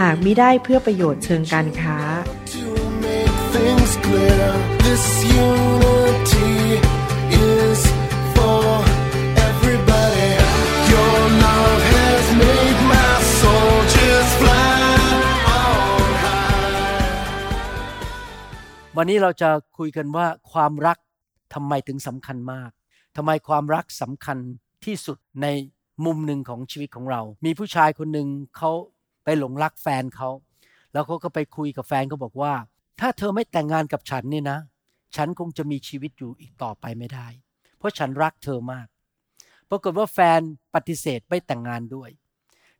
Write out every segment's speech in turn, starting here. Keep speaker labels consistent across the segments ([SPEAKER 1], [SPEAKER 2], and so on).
[SPEAKER 1] หากมิได้เพื่อประโยชน์เชิงการค้า
[SPEAKER 2] วันนี้เราจะคุยกันว่าความรักทำไมถึงสำคัญมากทำไมความรักสำคัญที่สุดในมุมหนึ่งของชีวิตของเรา มีผู้ชายคนหนึ่งเขา ไปหลงรักแฟนเขา แล้วเขาก็ไปคุยกับแฟนเขาบอกว่า ถ้าเธอไม่แต่งงานกับฉันเนี่ยนะ ฉันคงจะมีชีวิตอยู่อีกต่อไปไม่ได้ เพราะฉันรักเธอมาก ปรากฏว่าแฟนปฏิเสธไม่แต่งงานด้วย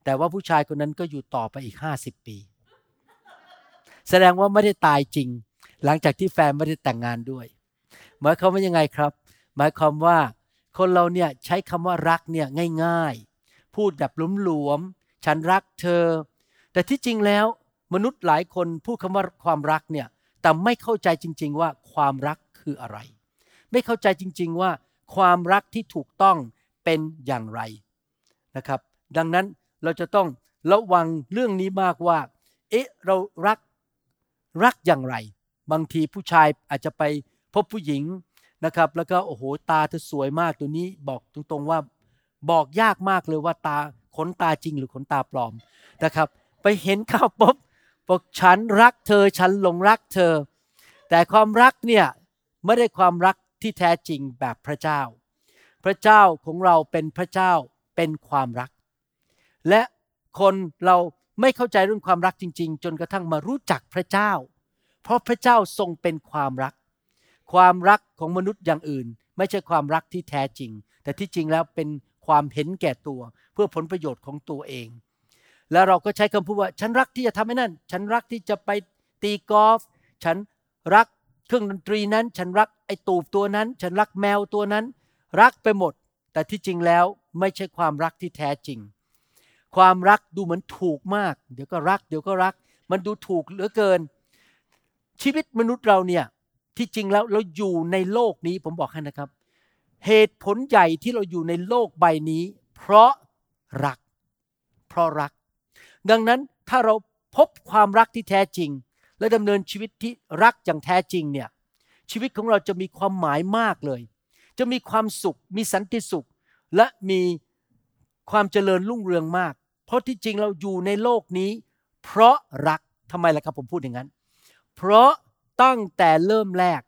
[SPEAKER 2] แต่ว่าผู้ชายคนนั้นก็อยู่ต่อไปอีกห้าสิบปี แสดงว่าไม่ได้ตายจริง หลังจากที่แฟนไม่ได้แต่งงานด้วย หมายความว่ายังไงครับ หมายความว่าคนเราเนี่ยใช้คำว่ารักเนี่ยง่าย ๆ พูดแบบหลวมๆฉันรักเธอ แต่ที่จริงแล้วมนุษย์หลายคนพูดคำว่าความรักเนี่ยแต่ไม่เข้าใจจริง ๆ ว่าความรักคืออะไร ไม่เข้าใจจริง ๆ ว่าความรักที่ถูกต้องเป็นอย่างไรนะครับ ดังนั้นเราจะต้องระวังเรื่องนี้มากว่า เอ๊ะเรารักรักอย่างไร บางทีผู้ชายอาจจะไปพบผู้หญิงนะครับ แล้วก็โอ้โหตาเธอสวยมากตัวนี้บอกตรงๆว่าบอกยากมากเลยว่าตาขนตาจริงหรือขนตาปลอมนะครับ ไปเห็นเข้าปุ๊บบอกฉันรักเธอฉันหลงรักเธอ แต่ความรักเนี่ยไม่ได้ความรักที่แท้จริงแบบพระเจ้า พระเจ้าของเราเป็นพระเจ้าเป็นความรัก และคนเราไม่เข้าใจเรื่องความรักจริง ๆ จนกระทั่งมารู้จักพระเจ้า เพราะพระเจ้าทรงเป็นความรัก ความรักของมนุษย์อย่างอื่น ไม่ใช่ความรักที่แท้จริง แต่ที่จริงแล้วเป็นความเห็นแก่ตัว เพื่อผลประโยชน์ของตัวเอง แล้วเราก็ใช้คำพูดว่า ฉันรักที่จะทำให้นั่น ฉันรักที่จะไปตีกอล์ฟฉันรักเครื่องดนตรีนั้น ฉันรักไอ้ตูบตัวนั้น ฉันรักแมวตัวนั้น รักไปหมด แต่ที่จริงแล้วไม่ใช่ความรักที่แท้จริง ความรักดูเหมือนถูกมาก เดี๋ยวก็รัก เดี๋ยวก็รัก มันดูถูกเหลือเกิน ชีวิตมนุษย์เราเนี่ยที่จริงแล้วเราอยู่ในโลกนี้ผมบอกให้นะครับ เหตุผลใหญ่ที่เราอยู่ในโลกใบนี้ เพราะรัก เพราะรัก ดังนั้นถ้าเราพบความรักที่แท้จริง และดำเนินชีวิตที่รักอย่างแท้จริงเนี่ยชีวิตของเราจะมีความหมายมากเลย จะมีความสุข มีสันติสุข และมีความเจริญรุ่งเรืองมาก เพราะที่จริงเราอยู่ในโลกนี้ เพราะรักทำไมล่ะครับผมพูดอย่างนั้น เพราะตั้งแต่เริ่มแรก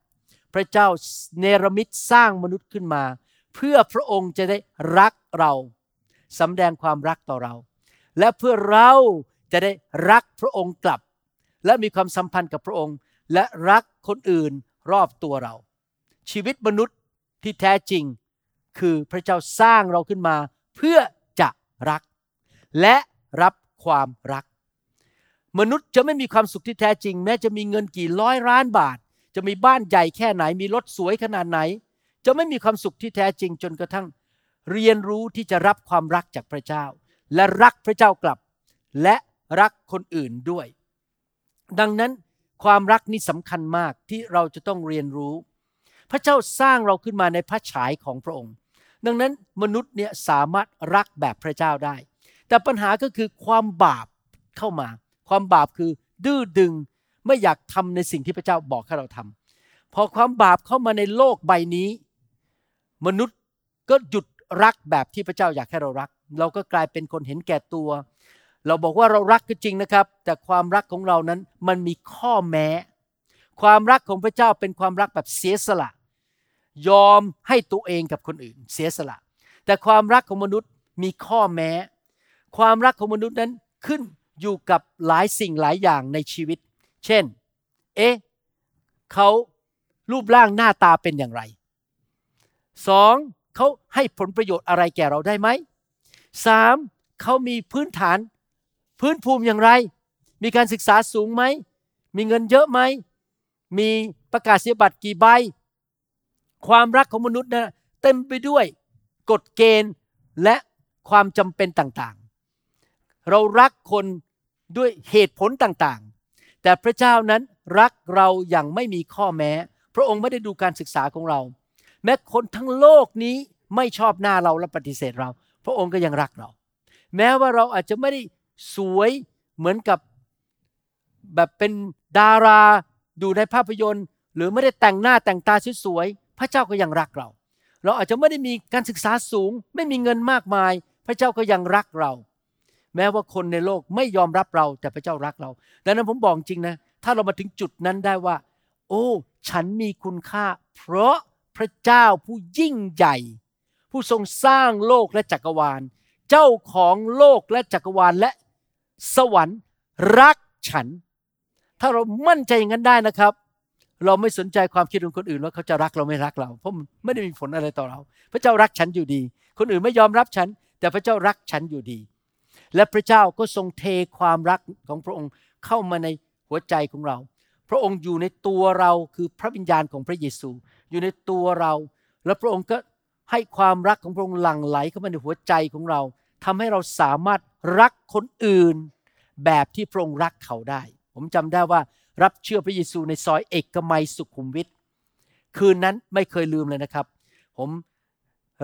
[SPEAKER 2] พระเจ้าเนรมิตสร้างมนุษย์ขึ้นมา เพื่อพระองค์จะได้รักเราสำแดงความรักต่อเรา และเพื่อเราจะได้รักพระองค์กลับ และมีความสัมพันธ์กับพระองค์ และรักคนอื่นรอบตัวเรา ชีวิตมนุษย์ที่แท้จริง คือพระเจ้าสร้างเราขึ้นมา เพื่อจะรัก และรับความรัก มนุษย์จะไม่มีความสุขที่แท้จริง แม้จะมีเงินกี่ร้อยล้านบาท จะมีบ้านใหญ่แค่ไหนมีรถสวยขนาดไหน จะไม่มีความสุขที่แท้จริงจนกระทั่ง เรียนรู้ที่จะรับความรักจากพระเจ้า และรักพระเจ้ากลับ และรักคนอื่นด้วย ดังนั้นความรักนี่สำคัญมากที่เราจะต้องเรียนรู้ พระเจ้าสร้างเราขึ้นมาในพระฉายของพระองค์ ดังนั้นมนุษย์เนี่ยสามารถรักแบบพระเจ้าได้ แต่ปัญหาก็คือความบาปเข้ามา ความบาปคือดื้อดึงไม่อยากทำในสิ่งที่พระเจ้าบอกให้เราทำพอความบาปเข้ามาในโลกใบนี้ มนุษย์ก็หยุดรักแบบที่พระเจ้าอยากให้เรารัก เราก็กลายเป็นคนเห็นแก่ตัว เราบอกว่าเรารักก็จริงนะครับ แต่ความรักของเรานั้นมันมีข้อแม้ ความรักของพระเจ้าเป็นความรักแบบเสียสละ ยอมให้ตัวเองกับคนอื่น เสียสละ แต่ความรักของมนุษย์มีข้อแม้ ความรักของมนุษย์นั้นขึ้นอยู่กับหลายสิ่งหลายอย่างในชีวิต เช่น เอ๊ะเขารูปร่างหน้าตาเป็นอย่างไรสองเขาให้ผลประโยชน์อะไรแก่เราได้ไหม สามเขามีพื้นฐาน พื้นภูมิอย่างไร มีการศึกษาสูงไหม มีเงินเยอะไหม มีประกาศนียบัตรกี่ใบ ความรักของมนุษย์นะเต็มไปด้วยกฎเกณฑ์และความจำเป็นต่างๆ เรารักคนด้วยเหตุผลต่างๆ แต่พระเจ้านั้นรักเราอย่างไม่มีข้อแม้ พระองค์ไม่ได้ดูการศึกษาของเรา แม้คนทั้งโลกนี้ไม่ชอบหน้าเราและปฏิเสธเรา ระองค์ก็ยังรักเรา แม้ว่าเราอาจจะไม่ได้สวยเหมือนกับแบบเป็นดาราดูในภาพยนตร์ หรือไม่ได้แต่งหน้าแต่งตาสวยๆพระเจ้าก็ยังรักเรา เราอาจจะไม่ได้มีการศึกษาสูง ไม่มีเงินมากมาย พระเจ้าก็ยังรักเรา แม้ว่าคนในโลกไม่ยอมรับเราแต่พระเจ้ารักเรา ดังนั้นผมบอกจริงนะ ถ้าเรามาถึงจุดนั้นได้ว่า โอ้ ฉันมีคุณค่า เพราะพระเจ้าผู้ยิ่งใหญ่ ผู้ทรงสร้างโลกและจักรวาล เจ้าของโลกและจักรวาลและสวรรค์รักฉัน ถ้าเรามั่นใจอย่างนั้นได้นะครับ เราไม่สนใจความคิดของคนอื่นว่าเขาจะรักเราไม่รักเรา เพราะมันไม่ได้มีผลอะไรต่อเรา พระเจ้ารักฉันอยู่ดี คนอื่นไม่ยอมรับฉัน แต่พระเจ้ารักฉันอยู่ดี และพระเจ้าก็ทรงเทความรักของพระองค์เข้ามาในหัวใจของเรา พระองค์อยู่ในตัวเราคือพระวิญญาณของพระเยซู อยู่ในตัวเรา แล้วพระองค์ก็ ให้ความรักของพระองค์หลั่งไหลเข้ามาในหัวใจของเราทำให้เราสามารถรักคนอื่น แบบที่พระองค์รักเขาได้ ผมจำได้ว่ารับเชื่อพระเยซูในซอยเอกมัยสุขุมวิทคืนนั้นไม่เคยลืมเลยนะครับ ผม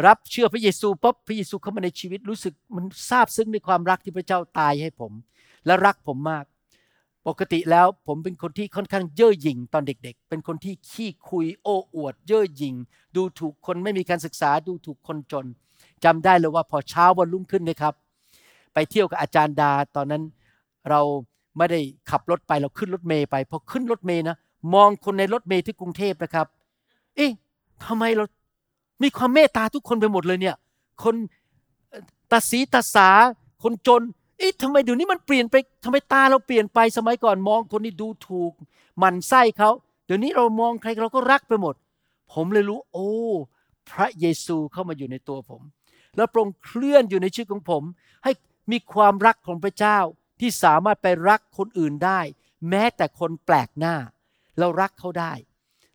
[SPEAKER 2] รับเชื่อพระเยซูปุ๊บพระเยซูเข้ามาในชีวิตรู้สึกมันซาบซึ้งในความรักที่พระเจ้าตายให้ผม และรักผมมาก ปกติแล้วผมเป็นคนที่ค่อนข้างเย่อหยิ่งตอนเด็ก ๆ เป็นคนที่ขี้คุยโอ้อวด เย่อหยิ่ง ดูถูกคนไม่มีการศึกษาดูถูกคนจนจำได้เลยว่าพอเช้าวันรุ่งขึ้นนะครับ ไปเที่ยวกับอาจารย์ดา ตอนนั้นเราไม่ได้ขับรถไปเราขึ้นรถเมย์ไปพอขึ้นรถเมย์นะมองคนในรถเมย์ที่กรุงเทพนะครับ เอ๊ะทำไมเรา มีความเมตตาทุกคนไปหมดเลยเนี่ย คนตาสีตาสา คนจน เอ๊ะทำไมเดี๋ยวนี้มันเปลี่ยนไปทำไมตาเราเปลี่ยนไปสมัยก่อนมองคนนี้ดูถูกหมันไส้เขาเดี๋ยวนี้เรามองใครเราก็รักไปหมด ผมเลยรู้ โอ้ พระเยซูเข้ามาอยู่ในตัวผม แล้วปรงเคลื่อนอยู่ในชีวิตของผม ให้มีความรักของพระเจ้าที่สามารถไปรักคนอื่นได้ แม้แต่คนแปลกหน้า เรารักเขาได้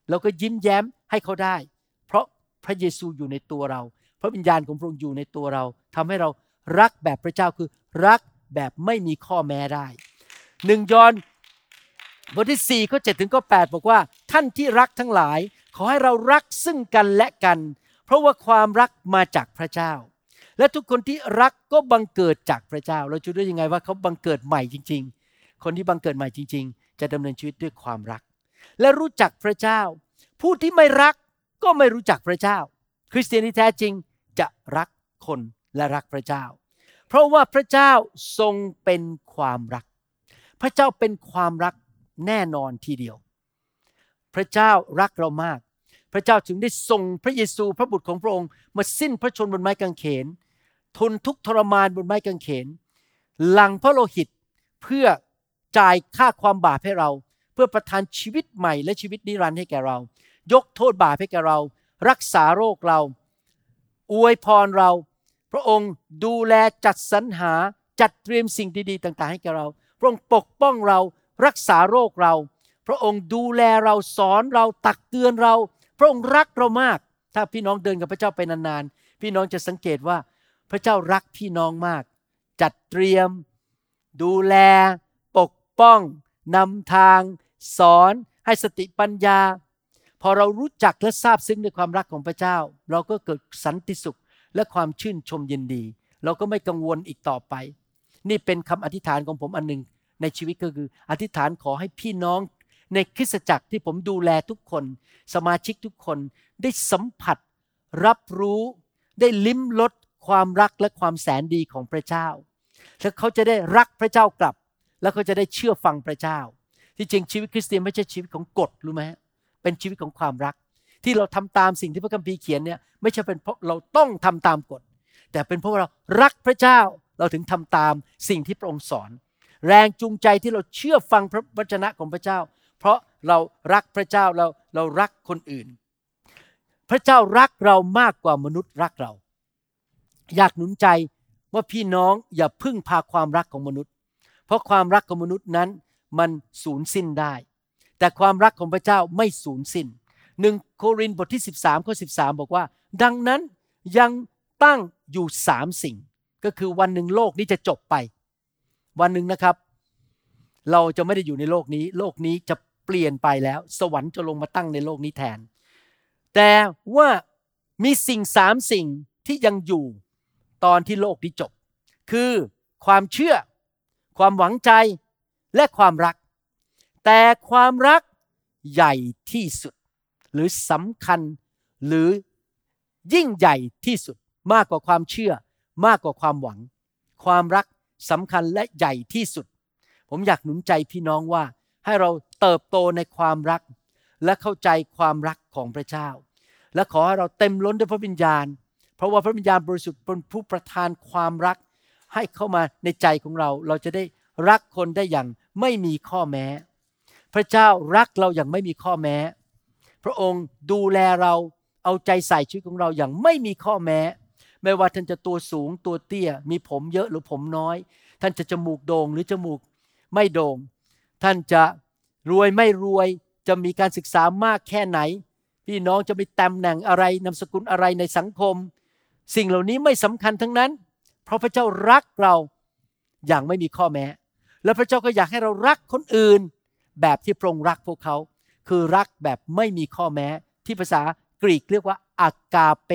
[SPEAKER 2] เราก็ยิ้มแย้มให้เขาได้ เพราะพระเยซูอยู่ในตัวเรา พระวิญญาณของพระองค์อยู่ในตัวเราทำให้เรารักแบบพระเจ้าคือรัก แบบไม่มีข้อแม้ได้หนึ่งยอห์นบทที่4ข้อ7ถึงข้อ8บอกว่าท่านที่รักทั้งหลาย ขอให้เรารักซึ่งกันและกัน เพราะว่าความรักมาจากพระเจ้า และทุกคนที่รักก็บังเกิดจากพระเจ้า เราจะรู้ยังไงว่าเขาบังเกิดใหม่จริง ๆ คนที่บังเกิดใหม่จริง ๆ จะดำเนินชีวิตด้วยความรัก และรู้จักพระเจ้า ผู้ที่ไม่รักก็ไม่รู้จักพระเจ้า คริสเตียนที่แท้จริงจะรักคนและรักพระเจ้า เพราะว่าพระเจ้าทรงเป็นความรัก พระเจ้าเป็นความรักแน่นอนทีเดียว พระเจ้ารักเรามาก พระเจ้าจึงได้ส่งพระเยซูพระบุตรของพระองค์มาสิ้นพระชนบนไม้กางเขน ทนทุกทรมานบนไม้กางเขน หลังพระโลหิตเพื่อจ่ายค่าความบาปให้เรา เพื่อประทานชีวิตใหม่และชีวิตนิรันดร์ให้แก่เรา ยกโทษบาปให้แก่เรา รักษาโรคเรา อวยพรเรา พระองค์ดูแลจัดสรรหาจัดเตรียมสิ่งดีๆ ต่างๆ ให้แก่เรา พระองค์ปกป้องเรารักษาโรคเรา พระองค์ดูแลเราสอนเราตักเตือนเรา พระองค์รักเรามาก ถ้าพี่น้องเดินกับพระเจ้าไปนานๆ พี่น้องจะสังเกตว่าพระเจ้ารักพี่น้องมาก จัดเตรียม ดูแล ปกป้องนำทาง สอนให้สติปัญญา พอเรารู้จักและทราบซึ้งในความรักของพระเจ้า เราก็เกิดสันติสุข และความชื่นชมยินดี เราก็ไม่กังวลอีกต่อไป นี่เป็นคำอธิษฐานของผมอันหนึ่งในชีวิตก็คือ อธิษฐานขอให้พี่น้องในคริสตจักรที่ผมดูแลทุกคน สมาชิกทุกคนได้สัมผัส รับรู้ได้ลิ้มรสความรักและความแสนดีของพระเจ้า และเขาจะได้รักพระเจ้ากลับ แล้วเขาจะได้เชื่อฟังพระเจ้า ที่จริงชีวิตคริสเตียนไม่ใช่ชีวิตของกฎรู้ไหมเป็นชีวิตของความรัก ที่เราทำตามสิ่งที่พระคัมภีร์เขียนเนี่ยไม่ใช่เป็นเพราะเราต้องทำตามกฎ แต่เป็นเพราะเรารักพระเจ้าเราถึงทำตามสิ่งที่พระองค์สอน แรงจูงใจที่เราเชื่อฟังพระวจนะของพระเจ้า เพราะเรารักพระเจ้าเราเรารักคนอื่น พระเจ้ารักเรามากกว่ามนุษย์รักเรา อยากหนุนใจว่าพี่น้องอย่าพึ่งพาความรักของมนุษย์ เพราะความรักของมนุษย์นั้นมันสูญสิ้นได้ แต่ความรักของพระเจ้าไม่สูญสิ้น หนึ่งโครินธ์บทที่ 13ข้อ13 บอกว่า ดังนั้นยังตั้งอยู่สามสิ่ง ก็คือวันหนึ่งโลกนี้จะจบไป วันหนึ่งนะครับ เราจะไม่ได้อยู่ในโลกนี้ โลกนี้จะเปลี่ยนไปแล้ว สวรรค์จะลงมาตั้งในโลกนี้แทน แต่ว่ามีสิ่งสามสิ่งที่ยังอยู่ตอนที่โลกนี้จบ คือความเชื่อ ความหวังใจและความรัก แต่ความรักใหญ่ที่สุด หรือสำคัญหรือยิ่งใหญ่ที่สุดมากกว่าความเชื่อ มากกว่าความหวัง ความรักสำคัญและใหญ่ที่สุด ผมอยากหนุนใจพี่น้องว่าให้เราเติบโตในความรัก และเข้าใจความรักของพระเจ้า และขอให้เราเต็มล้นด้วยพระวิญญาณ เพราะว่าพระวิญญาณบริสุทธิ์เป็นผู้ประทานความรัก ให้เข้ามาในใจของเรา เราจะได้รักคนได้อย่างไม่มีข้อแม้ พระเจ้ารักเราอย่างไม่มีข้อแม้ พระองค์ดูแลเราเอาใจใส่ชีวิตของเราอย่างไม่มีข้อแม้ ไม่ว่าท่านจะตัวสูงตัวเตี้ย มีผมเยอะหรือผมน้อย ท่านจะจมูกโด่งหรือจมูกไม่โด่ง ท่านจะรวยไม่รวยจะมีการศึกษามากแค่ไหน พี่น้องจะมีตำแหน่งอะไรนามสกุลอะไรในสังคม สิ่งเหล่านี้ไม่สำคัญทั้งนั้น เพราะพระเจ้ารักเราอย่างไม่มีข้อแม้ และพระเจ้าก็อยากให้เรารักคนอื่น แบบที่พระองค์รักพวกเขา คือรักแบบไม่มีข้อแม้ที่ภาษากรีกเรียกว่าอากาเป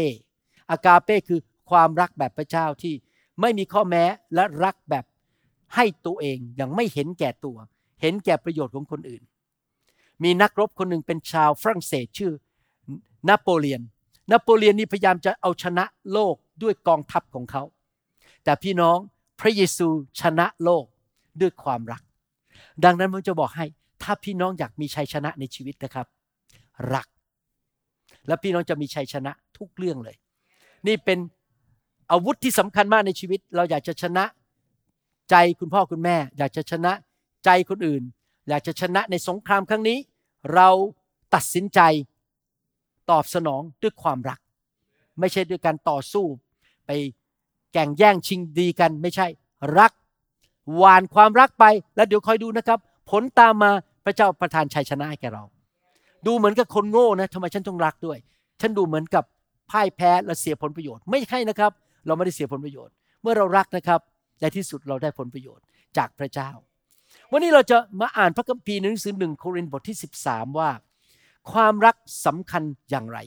[SPEAKER 2] อากาเปคือความรักแบบพระเจ้าที่ไม่มีข้อแม้และรักแบบให้ตัวเองอย่างไม่เห็นแก่ตัว เห็นแก่ประโยชน์ของคนอื่น มีนักรบคนหนึ่งเป็นชาวฝรั่งเศสชื่อนโปเลียนนโปเลียนนี่พยายามจะเอาชนะโลกด้วยกองทัพของเขา แต่พี่น้องพระเยซูชนะโลกด้วยความรัก ดังนั้นผมจะบอกให้ ถ้าพี่น้องอยากมีชัยชนะในชีวิตนะครับ รัก และพี่น้องจะมีชัยชนะทุกเรื่องเลย นี่เป็นอาวุธที่สำคัญมากในชีวิต เราอยากจะชนะใจคุณพ่อคุณแม่ อยากจะชนะใจคนอื่น อยากจะชนะในสงครามครั้งนี้ เราตัดสินใจตอบสนองด้วยความรัก ไม่ใช่ด้วยการต่อสู้ ไปแก่งแย่งชิงดีกันไม่ใช่รักหวานความรักไปแล้วเดี๋ยวคอยดูนะครับ ผลตามมา พระเจ้าประทานชัยชนะให้แก่เรา ดูเหมือนกับคนโง่นะทำไมฉันต้องรักด้วย ฉันดูเหมือนกับพ่ายแพ้และเสียผลประโยชน์ไม่ใช่นะครับ เราไม่ได้เสียผลประโยชน์ เมื่อเรารักนะครับในที่สุดเราได้ผลประโยชน์จากพระเจ้า วันนี้เราจะมาอ่านพระคัมภีร์ในหนังสือหนึ่งโครินธ์บทที่ 13 ว่า ความรักสำคัญอย่างไร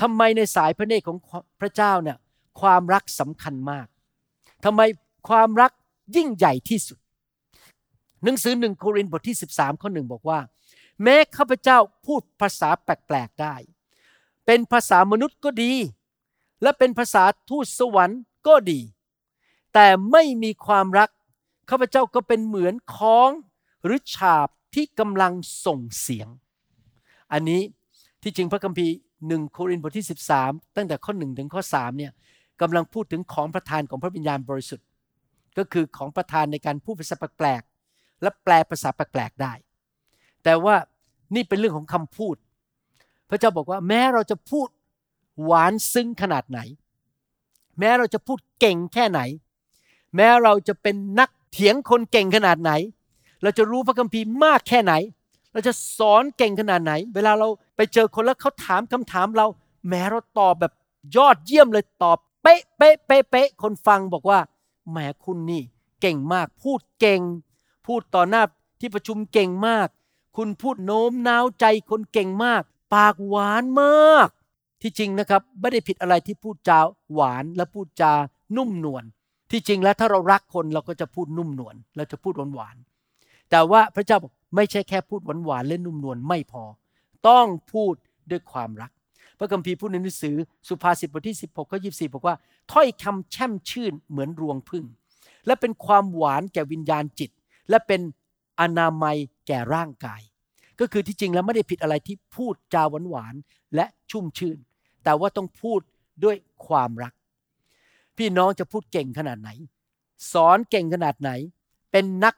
[SPEAKER 2] ทำไมในสายพระเนตรของพระเจ้าเนี่ยความรักสำคัญมากทำไมความรักยิ่งใหญ่ที่สุด หนังสือหนึ่งโครินธ์บทที่ 13ข้อหนึ่งบอกว่า แม้ข้าพเจ้าพูดภาษาแปลกๆได้ เป็นภาษามนุษย์ก็ดี และเป็นภาษาทูตสวรรค์ก็ดี แต่ไม่มีความรักข้าพเจ้าก็เป็นเหมือนค้องหรือฉาบที่กำลังส่งเสียง อันนี้ที่จริงพระคัมภีร์หนึ่งโครินธ์บทที่ 13 ตั้งแต่ข้อหนึ่งถึงข้อ3เนี่ยกำลังพูดถึงของประทานของพระวิญญาณบริสุทธิ์ ก็คือของประทานในการพูดภาษาแปลกๆ และแปลภาษาแปลกๆได้ แต่ว่านี่เป็นเรื่องของคำพูด พระเจ้าบอกว่าแม้เราจะพูดหวานซึ้งขนาดไหน แม้เราจะพูดเก่งแค่ไหน แม้เราจะเป็นนักเถียงคนเก่งขนาดไหน เราจะรู้พระคัมภีร์มากแค่ไหน เราจะสอนเก่งขนาดไหน เวลาเราไปเจอคนแล้วเขาถามคำถามเรา แม้เราตอบแบบยอดเยี่ยมเลยตอบเป๊ะเป๊ะเป๊ะเป๊ะคนฟังบอกว่าแหมคุณนี่เก่งมากพูดเก่ง พูดต่อหน้าที่ประชุมเก่งมาก คุณพูดโน้มน้าวใจคนเก่งมาก ปากหวานมาก ที่จริงนะครับไม่ได้ผิดอะไรที่พูดจาหวานและพูดจานุ่มนวลที่จริงแล้วถ้าเรารักคนเราก็จะพูดนุ่มนวลเราจะพูดหวานหวานแต่ว่าพระเจ้าบอกไม่ใช่แค่พูดหวานหวานและนุ่มนวลไม่พอ ต้องพูดด้วยความรัก พระคัมภีร์พูดในหนังสือสุภาษิตบทที่ 16ข้อ24 บอกว่าถ้อยคำแช่มชื่นเหมือนรวงพึ่ง และเป็นความหวานแก่วิญญาณจิต และเป็นอนามัยแก่ร่างกาย ก็คือที่จริงแล้วไม่ได้ผิดอะไรที่พูดจาหวานหวานและชุ่มชื่น แต่ว่าต้องพูดด้วยความรัก พี่น้องจะพูดเก่งขนาดไหน สอนเก่งขนาดไหน เป็นนัก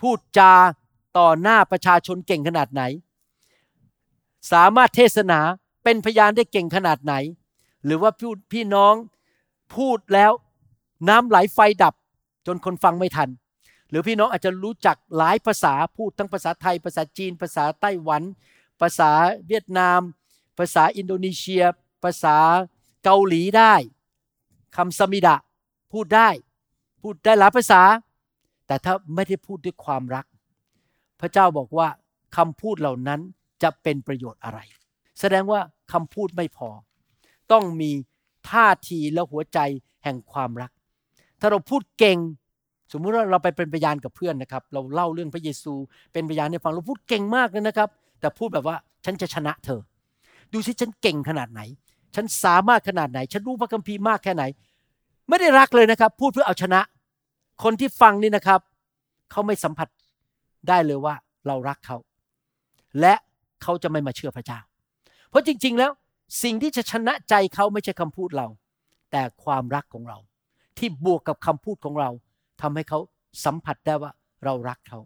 [SPEAKER 2] พูดจาต่อหน้าประชาชนเก่งขนาดไหน สามารถเทศนาเป็นพยานได้เก่งขนาดไหน หรือว่าพี่น้องพูดแล้วน้ำไหลไฟดับ จนคนฟังไม่ทัน หรือพี่น้องอาจจะรู้จักหลายภาษาพูดทั้งภาษาไทย ภาษาจีน ภาษาไต้หวัน ภาษาเวียดนาม ภาษาอินโดนีเซีย ภาษาเกาหลีได้คำสมิดะพูดได้ พูดได้หลายภาษา แต่ถ้าไม่ได้พูดด้วยความรัก พระเจ้าบอกว่าคำพูดเหล่านั้นจะเป็นประโยชน์อะไร แสดงว่าคำพูดไม่พอ ต้องมีท่าทีและหัวใจแห่งความรัก ถ้าเราพูดเก่ง สมมุติว่าเราไปเป็นพยานกับเพื่อนนะครับ เราเล่าเรื่องพระเยซู เป็นพยานให้ฟังเราพูดเก่งมากเลยนะครับ แต่พูดแบบว่าฉันจะชนะเธอ ดูสิฉันเก่งขนาดไหน ฉันสามารถขนาดไหน ฉันรู้พระคัมภีร์มากแค่ไหน ไม่ได้รักเลยนะครับ พูดเพื่อเอาชนะ คนที่ฟังนี่นะครับเขาไม่สัมผัสได้เลยว่าเรารักเขา และเขาจะไม่มาเชื่อพระเจ้า เพราะจริง ๆ แล้วสิ่งที่จะชนะใจเขาไม่ใช่คำพูดเรา แต่ความรักของเรา ที่บวกกับคำพูดของเราทำให้เขาสัมผัสได้ว่าเรารักเขา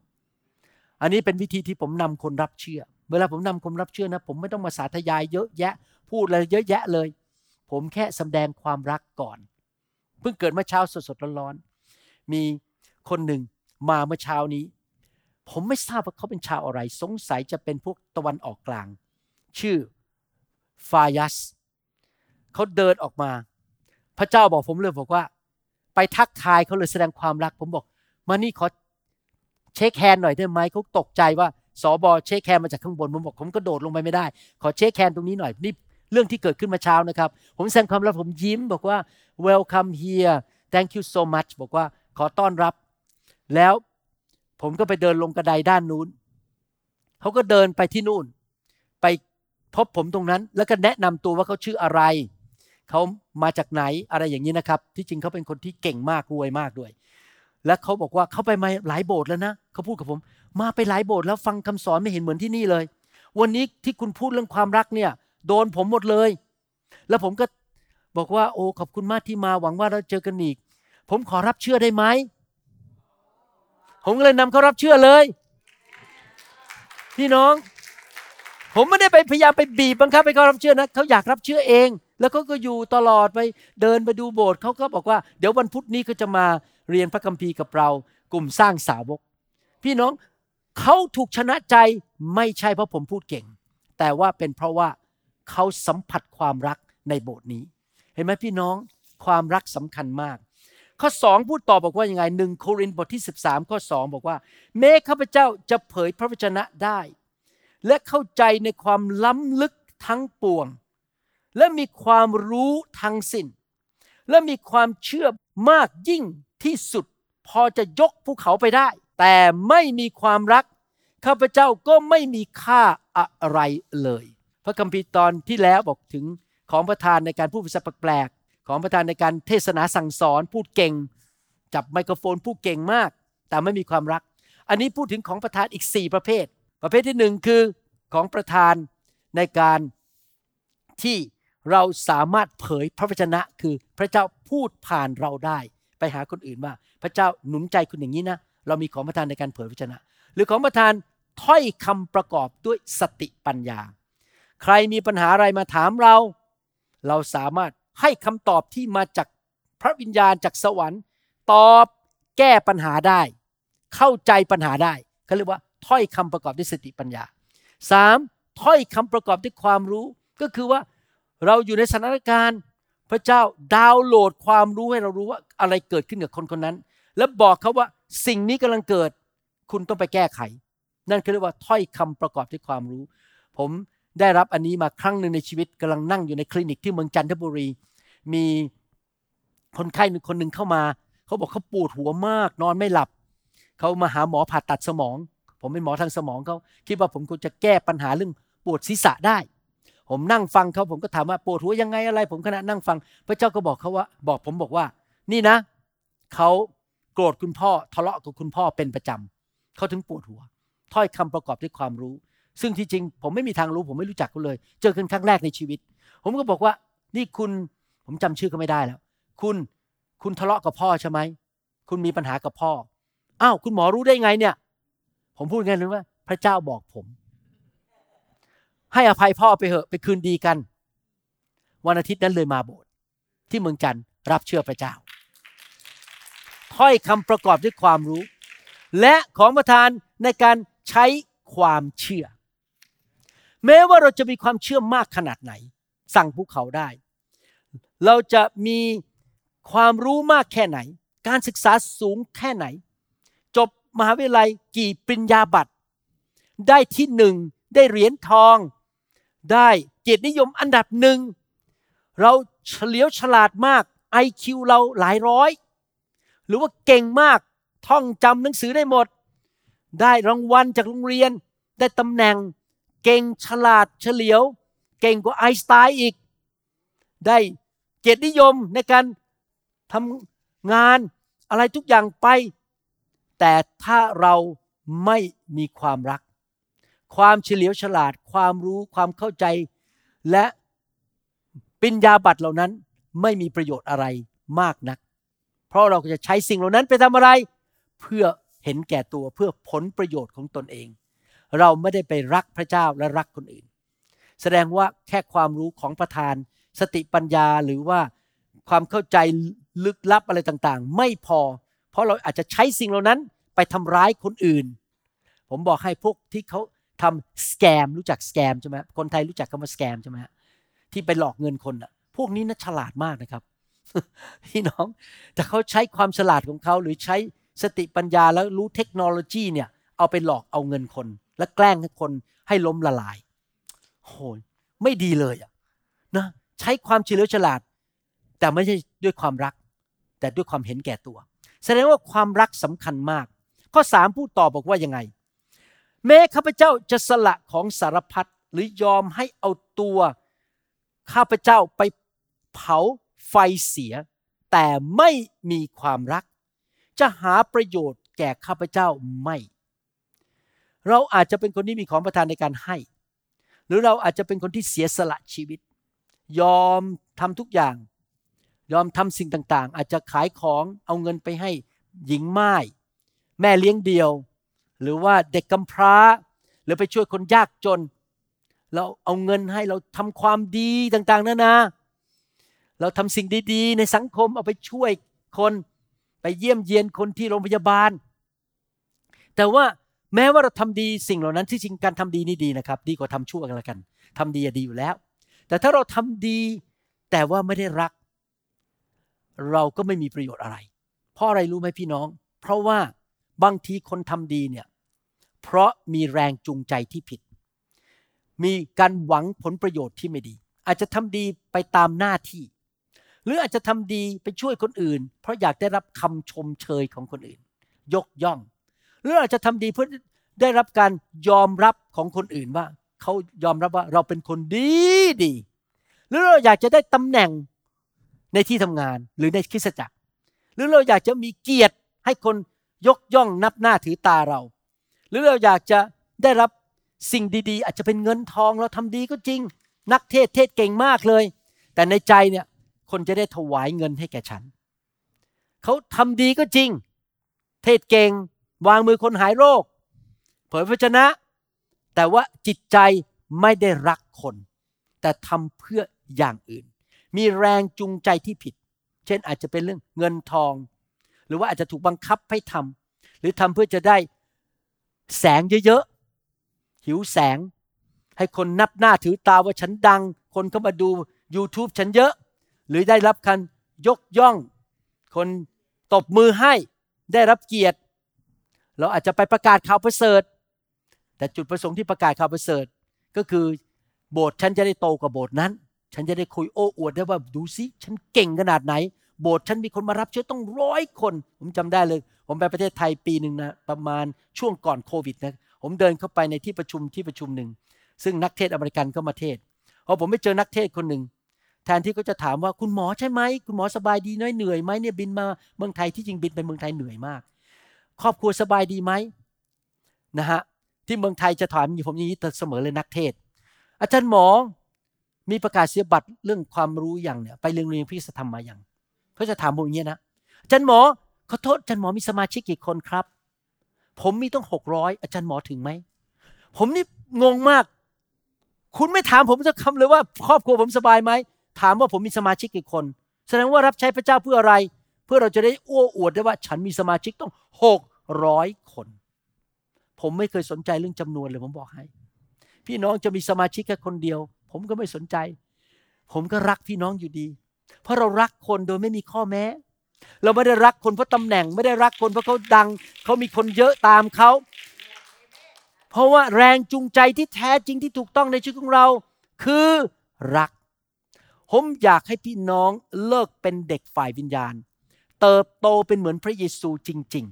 [SPEAKER 2] อันนี้เป็นวิธีที่ผมนำคนรับเชื่อ เวลาผมนำคนรับเชื่อนะ ผมไม่ต้องมาสาธยายเยอะแยะ พูดอะไรเยอะแยะเลย ผมแค่แสดงความรักก่อน เพิ่งเกิดเมื่อเช้าสดๆร้อนๆมีคนหนึ่งมาเมื่อเช้านี้ ผมไม่ทราบว่าเขาเป็นชาวอะไร สงสัยจะเป็นพวกตะวันออกกลาง ชื่อฟายัสเขาเดินออกมา พระเจ้าบอกผมเลยบอกว่า ไปทักทายเขาเลยแสดงความรัก ผมบอก มานี่ขอเช็คแฮนหน่อยได้ไหมเขาตกใจว่าสอบอเช็คแฮนมาจากข้างบนผมบอกผมก็โดดลงไปไม่ได้ ขอเช็คแฮนตรงนี้หน่อยนี่เรื่องที่เกิดขึ้นมาเช้านะครับ ผมแสดงความรักผมยิ้มบอกว่า welcome here thank you so much บอกว่าขอต้อนรับ แล้วผมก็ไปเดินลงกระไดด้านนู้นเขาก็เดินไปที่นู่น ไปพบผมตรงนั้น แล้วก็แนะนำตัวว่าเขาชื่ออะไร เขามาจากไหนอะไรอย่างนี้นะครับ ที่จริงเขาเป็นคนที่เก่งมากรวยมากด้วย และเขาบอกว่าเขาไปมาหลายโบสถ์แล้วนะเขาพูดกับผม มาไปหลายโบสถ์แล้วฟังคำสอนไม่เห็นเหมือนที่นี่เลย วันนี้ที่คุณพูดเรื่องความรักเนี่ย โดนผมหมดเลย แล้วผมก็บอกว่าโอ้ขอบคุณมากที่มาหวังว่าเราเจอกันอีก ผมขอรับเชื่อได้ไหมผมก็เลยนำเขารับเชื่อเลย พี่น้อง ผมไม่ได้ไปพยายามไปบีบบังคับให้เขารับเชื่อนะเขาอยากรับเชื่อเอง แล้วเขาก็อยู่ตลอดไปเดินไปดูโบสถ์เขาก็บอกว่าเดี๋ยววันพุธนี้เขาจะมาเรียนพระคัมภีร์กับเรา กลุ่มสร้างสาวก พี่น้องเขาถูกชนะใจไม่ใช่เพราะผมพูดเก่ง แต่ว่าเป็นเพราะว่าเขาสัมผัสความรักในโบสถ์นี้ เห็นไหมพี่น้องความรักสำคัญมาก ข้อสองพูดต่อบอกว่ายังไงหนึ่งโครินธ์บทที่ 13 ข้อสองบอกว่าแม้ข้าพเจ้าจะเผยพระวจนะได้ และเข้าใจในความล้ำลึกทั้งปวง และมีความรู้ทั้งสิ้น และมีความเชื่อมากยิ่งที่สุด พอจะยกภูเขาไปได้ แต่ไม่มีความรัก ข้าพเจ้าก็ไม่มีค่าอะไรเลย พระคัมภีร์ตอนที่แล้วบอกถึงของประธานในการพูดภาษาแปลกๆของประธานในการเทศนาสั่งสอนพูดเก่ง จับไมโครโฟนพูดเก่งมาก แต่ไม่มีความรัก อันนี้พูดถึงของประธานอีก 4 ประเภท ประเภทที่หนึ่งคือของประธานในการที่ เราสามารถเผยพระวจนะคือพระเจ้าพูดผ่านเราได้ ไปหาคนอื่นว่า พระเจ้าหนุนใจคุณอย่างนี้นะ เรามีของประทานในการเผยพระวจนะ หรือของประทานถ้อยคำประกอบด้วยสติปัญญา ใครมีปัญหาอะไรมาถามเรา เราสามารถให้คำตอบที่มาจากพระวิญญาณจากสวรรค์ ตอบแก้ปัญหาได้ เข้าใจปัญหาได้เขาเรียกว่าถ้อยคำประกอบด้วยสติปัญญาสามถ้อยคำประกอบด้วยความรู้ ก็คือว่า เราอยู่ในสถานการณ์ พระเจ้าดาวน์โหลดความรู้ให้เรารู้ว่าอะไรเกิดขึ้นกับคนคนนั้น แล้วบอกเขาว่าสิ่งนี้กำลังเกิด คุณต้องไปแก้ไข นั่นคือเรียกว่าถ้อยคำประกอบด้วยความรู้ ผมได้รับอันนี้มาครั้งหนึ่งในชีวิตกำลังนั่งอยู่ในคลินิกที่เมืองจันทบุรี มีคนไข้หนึ่งคนหนึ่งเข้ามา เขาบอกเขาปวดหัวมาก นอนไม่หลับ เขามาหาหมอผ่าตัดสมอง ผมเป็นหมอทางสมองเขาคิดว่าผมควรจะแก้ปัญหาเรื่องปวดศีรษะได้ ผมนั่งฟังเขาผมก็ถามว่าปวดหัวยังไงอะไร ผมขณะนั่งฟัง พระเจ้าก็บอกเขาว่า บอกผมบอกว่า นี่นะเขาโกรธคุณพ่อทะเลาะกับคุณพ่อเป็นประจำเขาถึงปวดหัว ถ้อยคำประกอบด้วยความรู้ ซึ่งที่จริง ผมไม่มีทางรู้ ผมไม่รู้จักเขาเลย เจอกันครั้งแรกในชีวิต ผมก็บอกว่า นี่คุณผมจำชื่อเขาไม่ได้แล้ว คุณคุณทะเลาะกับพ่อใช่ไหมคุณมีปัญหากับพ่ออ้าวคุณหมอรู้ได้ไงเนี่ย ผมพูดไงรู้ว่า พระเจ้าบอกผม ให้อภัยพ่อไปเหอะไปคืนดีกัน วันอาทิตย์นั้นเลยมาโบสถ์ที่เมืองจันทร์รับเชื่อพระเจ้าถ้อยคำประกอบด้วยความรู้ และของประทานในการใช้ความเชื่อ แม้ว่าเราจะมีความเชื่อมากขนาดไหน สั่งภูเขาได้ เราจะมีความรู้มากแค่ไหน การศึกษาสูงแค่ไหน จบมหาวิทยาลัยกี่ปริญญาบัตร ได้ที่หนึ่งได้เหรียญทอง ได้เกียรตินิยมอันดับหนึ่ง เราเฉลียวฉลาดมาก IQ เราหลายร้อย หรือว่าเก่งมากท่องจำหนังสือได้หมด ได้รางวัลจากโรงเรียน ได้ตำแหน่ง เก่งฉลาดเฉลียว เก่งกว่าไอสไตน์อีก ได้เกียรตินิยมในการทำงานอะไรทุกอย่างไป แต่ถ้าเราไม่มีความรัก ความเฉลียวฉลาด ความรู้ความเข้าใจ และปริญญาบัตรเหล่านั้นไม่มีประโยชน์อะไรมากนัก เพราะเราจะใช้สิ่งเหล่านั้นไปทำอะไร เพื่อเห็นแก่ตัวเพื่อผลประโยชน์ของตนเอง เราไม่ได้ไปรักพระเจ้าและรักคนอื่น แสดงว่าแค่ความรู้ของประธาน สติปัญญาหรือว่าความเข้าใจลึกลับอะไรต่างๆ ไม่พอ เพราะเราอาจจะใช้สิ่งเหล่านั้นไปทำร้ายคนอื่น ผมบอกให้พวกที่เขา ทำสแกมรู้จักสแกมใช่ไหมคนไทยรู้จักคำว่าสแกมใช่ไหมที่ไปหลอกเงินคนอะ พวกนี้น่าฉลาดมากนะครับพี่น้องแต่เขาใช้ความฉลาดของเขาหรือใช้สติปัญญาแล้วรู้เทคโนโลยีเนี่ย เอาไปหลอกเอาเงินคน และแกล้งให้คนให้ล้มละลายโหยไม่ดีเลยอะนะใช้ความเฉลียวฉลาด แต่ไม่ใช่ด้วยความรัก แต่ด้วยความเห็นแก่ตัว แสดงว่าความรักสำคัญมาก ข้อสามพูดต่อบอกว่ายังไง แม้ข้าพเจ้าจะสละของสารพัดหรือยอมให้เอาตัวข้าพเจ้าไปเผาไฟเสีย แต่ไม่มีความรัก จะหาประโยชน์แก่ข้าพเจ้าไม่ เราอาจจะเป็นคนที่มีของประทานในการให้ หรือเราอาจจะเป็นคนที่เสียสละชีวิต ยอมทำทุกอย่าง ยอมทำสิ่งต่างๆ อาจจะขายของเอาเงินไปให้หญิงไม้แม่เลี้ยงเดียว หรือว่าเด็กกำพร้า หรือไปช่วยคนยากจน เราเอาเงินให้เราทำความดีต่างๆนานาเราทำสิ่งดีๆ ในสังคมเอาไปช่วยคนไปเยี่ยมเยียนคนที่โรงพยาบาล แต่ว่าแม้ว่าเราทำดีสิ่งเหล่านั้นที่จริงการทำดีนี่ดีนะครับ ดีกว่าทำชั่วกันละกันทำดีดีอยู่แล้ว แต่ถ้าเราทำดีแต่ว่าไม่ได้รัก เราก็ไม่มีประโยชน์อะไร เพราะอะไรรู้ไหมพี่น้อง เพราะว่าบางทีคนทำดีเนี่ย เพราะมีแรงจูงใจที่ผิด มีการหวังผลประโยชน์ที่ไม่ดี อาจจะทำดีไปตามหน้าที่ หรืออาจจะทำดีไปช่วยคนอื่น เพราะอยากได้รับคำชมเชยของคนอื่น ยกย่อง หรืออาจจะทำดีเพื่อได้รับการยอมรับของคนอื่นว่า เขายอมรับว่าเราเป็นคนดีดี หรือเราอยากจะได้ตำแหน่งในที่ทำงานหรือในคริสตจักร หรือเราอยากจะมีเกียรติให้คนยกย่องนับหน้าถือตาเรา หรือเราอยากจะได้รับสิ่งดีๆ อาจจะเป็นเงินทองเราทำดีก็จริง นักเทศเทศเก่งมากเลย แต่ในใจเนี่ยคนจะได้ถวายเงินให้แก่ฉัน เขาทำดีก็จริง เทศเก่ง วางมือคนหายโรค เผยพระชนะ แต่ว่าจิตใจไม่ได้รักคน แต่ทำเพื่ออย่างอื่น มีแรงจูงใจที่ผิด เช่นอาจจะเป็นเรื่องเงินทอง หรือว่าอาจจะถูกบังคับให้ทำหรือทำเพื่อจะได้ แสงเยอะๆ หิวแสง ให้คนนับหน้าถือตาว่าฉันดัง คนเข้ามาดู YouTube ฉันเยอะ หรือได้รับการยกย่อง คนตบมือให้ได้รับเกียรติ เราอาจจะไปประกาศข่าวประเสริฐ แต่จุดประสงค์ที่ประกาศข่าวประเสริฐ ก็คือโบสถ์ฉันจะได้โตกว่าโบสถ์นั้น ฉันจะได้คุยโอ้อวดได้ว่าดูสิฉันเก่งขนาดไหน โบสถ์ฉันมีคนมารับเชื้อต้องร้อยคน ผมจำได้เลย ผมไปประเทศไทยปีหนึ่งนะประมาณช่วงก่อนโควิดนะผมเดินเข้าไปในที่ประชุมที่ประชุมหนึ่งซึ่งนักเทศอเมริกันก็มาเทศพอผมไปเจอนักเทศคนหนึ่งแทนที่เขาจะถามว่าคุณหมอใช่ไหมคุณหมอสบายดีน้อยเหนื่อยไหมเนี่ยบินมาเมืองไทยที่จริงบินไปเมืองไทยเหนื่อยมาก ครอบครัวสบายดีไหมนะฮะที่เมืองไทยจะถามอยู่ผมอย่างนี้เสมอเลยนักเทศ อาจารย์หมอมีประกาศเสียบัตรเรื่องความรู้อย่างเนี่ยไปเรียนเรียนพิสธรรมมาอย่างเขาจะถามผมอย่างนี้นะอาจารย์หมอ ขอโทษอาจารย์หมอมีสมาชิกกี่คนครับ ผมมีต้องหกร้อยอาจารย์หมอถึงไหม ผมนี่งงมาก คุณไม่ถามผมสักคำเลยว่า ครอบครัวผมสบายไหม ถามว่าผมมีสมาชิกกี่คน แสดงว่ารับใช้พระเจ้าเพื่ออะไร เพื่อเราจะได้อ้วอวดได้ว่า ฉันมีสมาชิกต้องหกร้อยคน ผมไม่เคยสนใจเรื่องจำนวนเลยผมบอกให้ พี่น้องจะมีสมาชิกแค่คนเดียว ผมก็ไม่สนใจ ผมก็รักพี่น้องอยู่ดี เพราะเรารักคนโดยไม่มีข้อแม้ เราไม่ได้รักคนเพราะตำแหน่ง ไม่ได้รักคนเพราะเขาดัง เขามีคนเยอะตามเขา เพราะว่าแรงจูงใจที่แท้จริงที่ถูกต้องในชีวิตของเรา คือรัก ผมอยากให้พี่น้องเลิกเป็นเด็กฝ่ายวิญญาณ เติบโตเป็นเหมือนพระเยซูจริง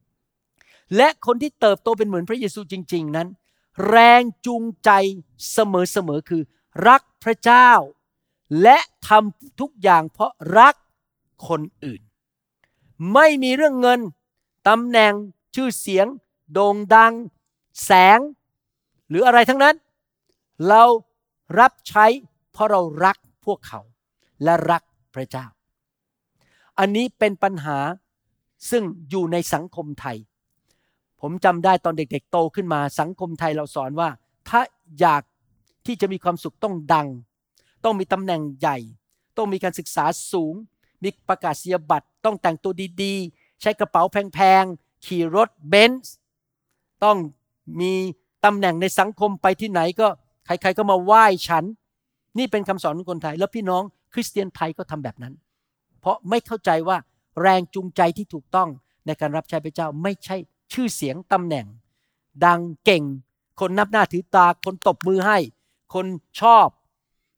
[SPEAKER 2] ๆ และคนที่เติบโตเป็นเหมือนพระเยซูจริง ๆ นั้น แรงจูงใจเสมอๆคือ รักพระเจ้า และทำทุกอย่างเพราะรัก คนอื่น ไม่มีเรื่องเงินตำแหน่งชื่อเสียง โด่งดัง แสง หรืออะไรทั้งนั้น เรารับใช้เพราะเรารักพวกเขา และรักพระเจ้า อันนี้เป็นปัญหาซึ่งอยู่ในสังคมไทย ผมจำได้ตอนเด็กๆโตขึ้นมาสังคมไทยเราสอนว่า ถ้าอยากที่จะมีความสุขต้องดัง ต้องมีตำแหน่งใหญ่ ต้องมีการศึกษาสูง มีประกาศนียบัตรต้องแต่งตัวดีๆ ใช้กระเป๋าแพงๆ ขี่รถเบนซ์ต้องมีตำแหน่งในสังคมไปที่ไหนก็ใครๆก็มาไหว้ฉัน นี่เป็นคำสอนของคนไทย แล้วพี่น้องคริสเตียนไทยก็ทำแบบนั้น เพราะไม่เข้าใจว่าแรงจูงใจที่ถูกต้องในการรับใช้พระเจ้าไม่ใช่ชื่อเสียงตำแหน่ง ดังเก่ง คนนับหน้าถือตา คนตบมือให้ คนชอบ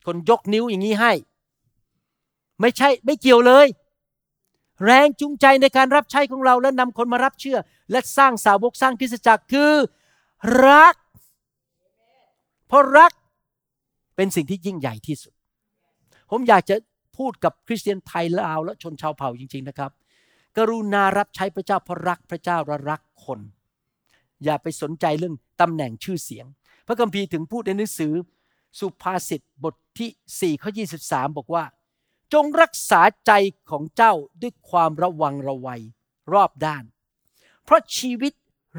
[SPEAKER 2] คนยกนิ้วอย่างนี้ให้ ไม่ใช่ไม่เกี่ยวเลย แรงจูงใจในการรับใช้ของเราและนำคนมารับเชื่อ และสร้างสาวกสร้างคริสตจักรคือ รัก เพราะรักเป็นสิ่งที่ยิ่งใหญ่ที่สุด ผมอยากจะพูดกับคริสเตียนไทยลาวและชนชาวเผ่าจริง ๆนะครับ กรุณารับใช้พระเจ้าเพราะรักพระเจ้าและรักคน อย่าไปสนใจเรื่องตำแหน่งชื่อเสียง พระคัมภีร์ถึงพูดในหนังสือ สุภาษิตบทที่4ข้อ23 บอกว่า จงรักษาใจของเจ้าด้วยความระวังระวัยรอบด้าน เพราะชีวิต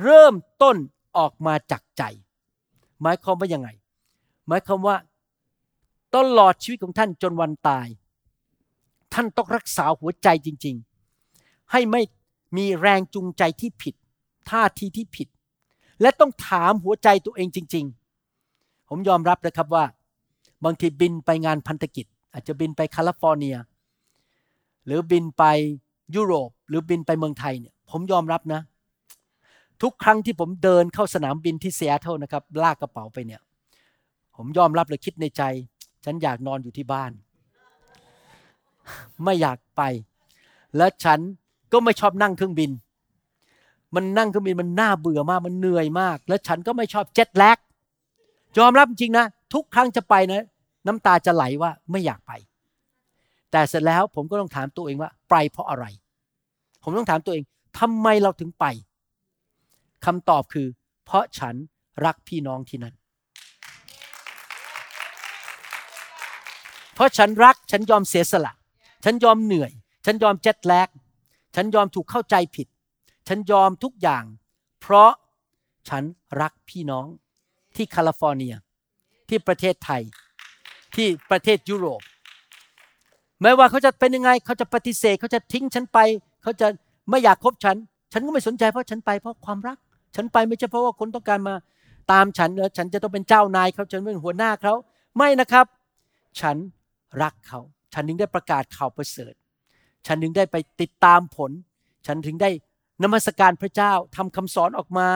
[SPEAKER 2] เริ่มต้นออกมาจากใจ หมายความว่ายังไง หมายความว่าตลอดชีวิตของท่านจนวันตาย ท่านต้องรักษาหัวใจจริง ๆ ให้ไม่มีแรงจูงใจที่ผิด ท่าทีที่ผิด และต้องถามหัวใจตัวเองจริง ๆ ผมยอมรับนะครับว่า บางทีบินไปงานพันธกิจ อาจจะบินไปแคลิฟอร์เนีย หรือบินไปยุโรป หรือบินไปเมืองไทยเนี่ย ผมยอมรับนะ ทุกครั้งที่ผมเดินเข้าสนามบินที่เซีแอตเทลนะครับ ลากกระเป๋าไปเนี่ย ผมยอมรับเลยคิดในใจ ฉันอยากนอนอยู่ที่บ้าน ไม่อยากไป และฉันก็ไม่ชอบนั่งเครื่องบิน มันนั่งเครื่องบินมันน่าเบื่อมาก มันเหนื่อยมาก และฉันก็ไม่ชอบเจ็ตแลกยอมรับจริงนะ ทุกครั้งจะไปนะ น้ำตาจะไหลว่าไม่อยากไป แต่เสร็จแล้วผมก็ต้องถามตัวเองว่า ไปเพราะอะไร ผมต้องถามตัวเองทำไมเราถึงไปคำตอบคือ เพราะฉันรักพี่น้องที่นั่น เพราะฉันรักฉันยอมเสียสละ ฉันยอมเหนื่อย ฉันยอมเจ็ดแลกฉันยอมถูกเข้าใจผิด ฉันยอมทุกอย่าง เพราะฉันรักพี่น้องที่แคลิฟอร์เนีย ที่ประเทศไทย ที่ประเทศยุโรป ไม่ว่าเขาจะเป็นยังไงเขาจะปฏิเสธเขาจะทิ้งฉันไป เขาจะไม่อยากคบฉัน ฉันก็ไม่สนใจเพราะฉันไปเพราะความรัก ฉันไปไม่ใช่เพราะว่าคนต้องการมาตามฉันเออฉันจะต้องเป็นเจ้านายเขาฉันเป็นหัวหน้าเขาไม่นะครับ ฉันรักเขา ฉันถึงได้ประกาศข่าวประเสริฐ ฉันถึงได้ไปติดตามผล ฉันถึงได้นมัสการพระเจ้าทำคำสอนออกมา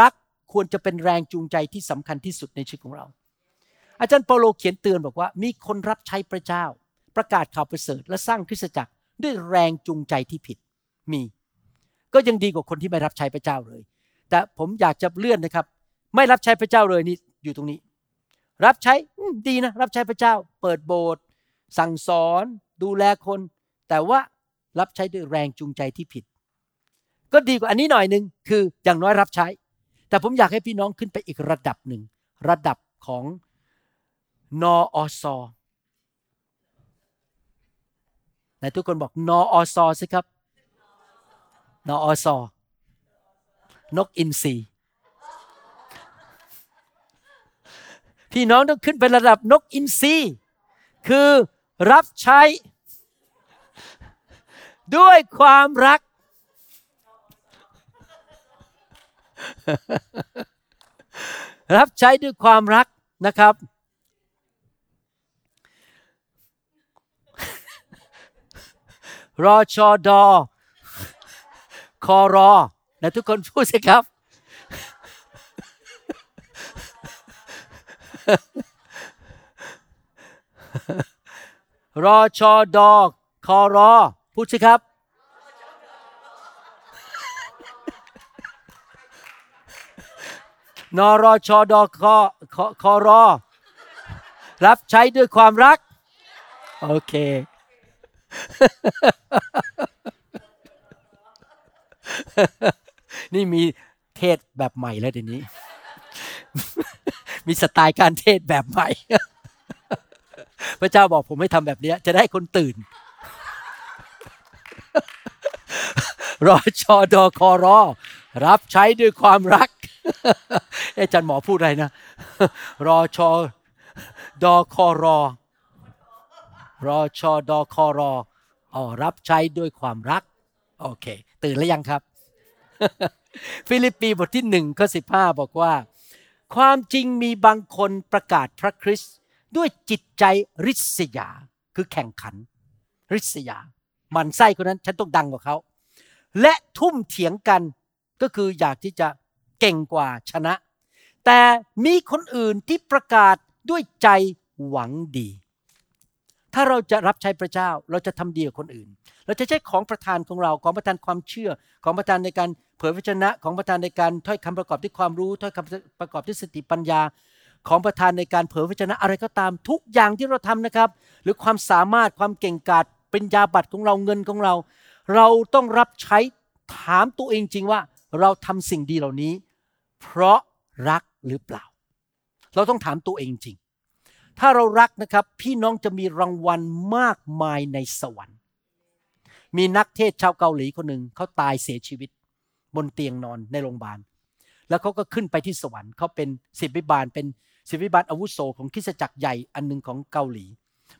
[SPEAKER 2] รักควรจะเป็นแรงจูงใจที่สำคัญที่สุดในชีวิตของเรา อาจารย์เปาโลเขียนเตือนบอกว่า มีคนรับใช้พระเจ้า ประกาศข่าวประเสริฐและสร้างคริสตจักรด้วยแรงจูงใจที่ผิดมี ก็ยังดีกว่าคนที่ไม่รับใช้พระเจ้าเลย แต่ผมอยากจะเลื่อนนะครับ ไม่รับใช้พระเจ้าเลยนี่อยู่ตรงนี้ รับใช้ดีนะ รับใช้พระเจ้า เปิดโบสถ์สั่งสอนดูแลคน แต่ว่ารับใช้ด้วยแรงจูงใจที่ผิด ก็ดีกว่าอันนี้หน่อยหนึ่งคืออย่างน้อยรับใช้ แต่ผมอยากให้พี่น้องขึ้นไปอีกระดับหนึ่งระดับของ นออซอไหนทุกคนบอกนออซอสิครับนออซอนกอินทรีพี่น้องต้องขึ้นไประดับนกอินทรีคือรับใช้ ด้วยความรัก รับใช้ด้วยความรักนะครับ รอชอดอคอรอนะทุกคนพูดสิครับ รอชอดอคอรอพูดสิครับ นรชดคคครอรับใช้ด้วยความรัก โอเค นี่มีเทศแบบใหม่แล้วเดี๋ยวนี้ มีสไตล์การเทศแบบใหม่ พระเจ้าบอกผมให้ทำแบบนี้จะได้คนตื่น รอชอดอคอรอ รับใช้ด้วยความรักออาจารย์หมอพูดอะไรนะ รอชอดอคอรอ รอชอดอคอรออ๋อรับใช้ด้วยความรัก โอเค ตื่นแล้วยังครับ ฟิลิปปีบทที่หนึ่งข้อสิบห้าบอกว่า ความจริงมีบางคนประกาศพระคริสต์ด้วยจิตใจริษยาคือแข่งขัน ริษยา มันไส้คนนั้นฉันต้องดังกว่าเขาและทุ่มเถียงกันก็คืออยากที่จะเก่งกว่าชนะ แต่มีคนอื่นที่ประกาศด้วยใจหวังดี ถ้าเราจะรับใช้พระเจ้าเราจะทำดีกับคนอื่น เราจะใช้ของประทานของเราของประทานความเชื่อของประทานในการ เผยพระชนะของประทานในการถ้อยคำประกอบด้วยความรู้ถ้อยคำประกอบด้วยสติปัญญาของประทานในการเผยพระชนะอะไรก็ตามทุกอย่างที่เราทำนะครับ หรือความสามารถความเก่งกาจเป็นยาบัตรของเราเงินของเรา เราต้องรับใช้ถามตัวเองจริงว่า เราทำสิ่งดีเหล่านี้ เพราะรักหรือเปล่า เราต้องถามตัวเองจริง ถ้าเรารักนะครับ พี่น้องจะมีรางวัลมากมายในสวรรค์ มีนักเทศชาวเกาหลีคนหนึ่งเขาตายเสียชีวิต บนเตียงนอนในโรงพยาบาล แล้วเขาก็ขึ้นไปที่สวรรค์เขาเป็นศิบิบาลเป็นศิบิบาลอาวุโสของคริสตจักรใหญ่อันหนึ่งของเกาหลี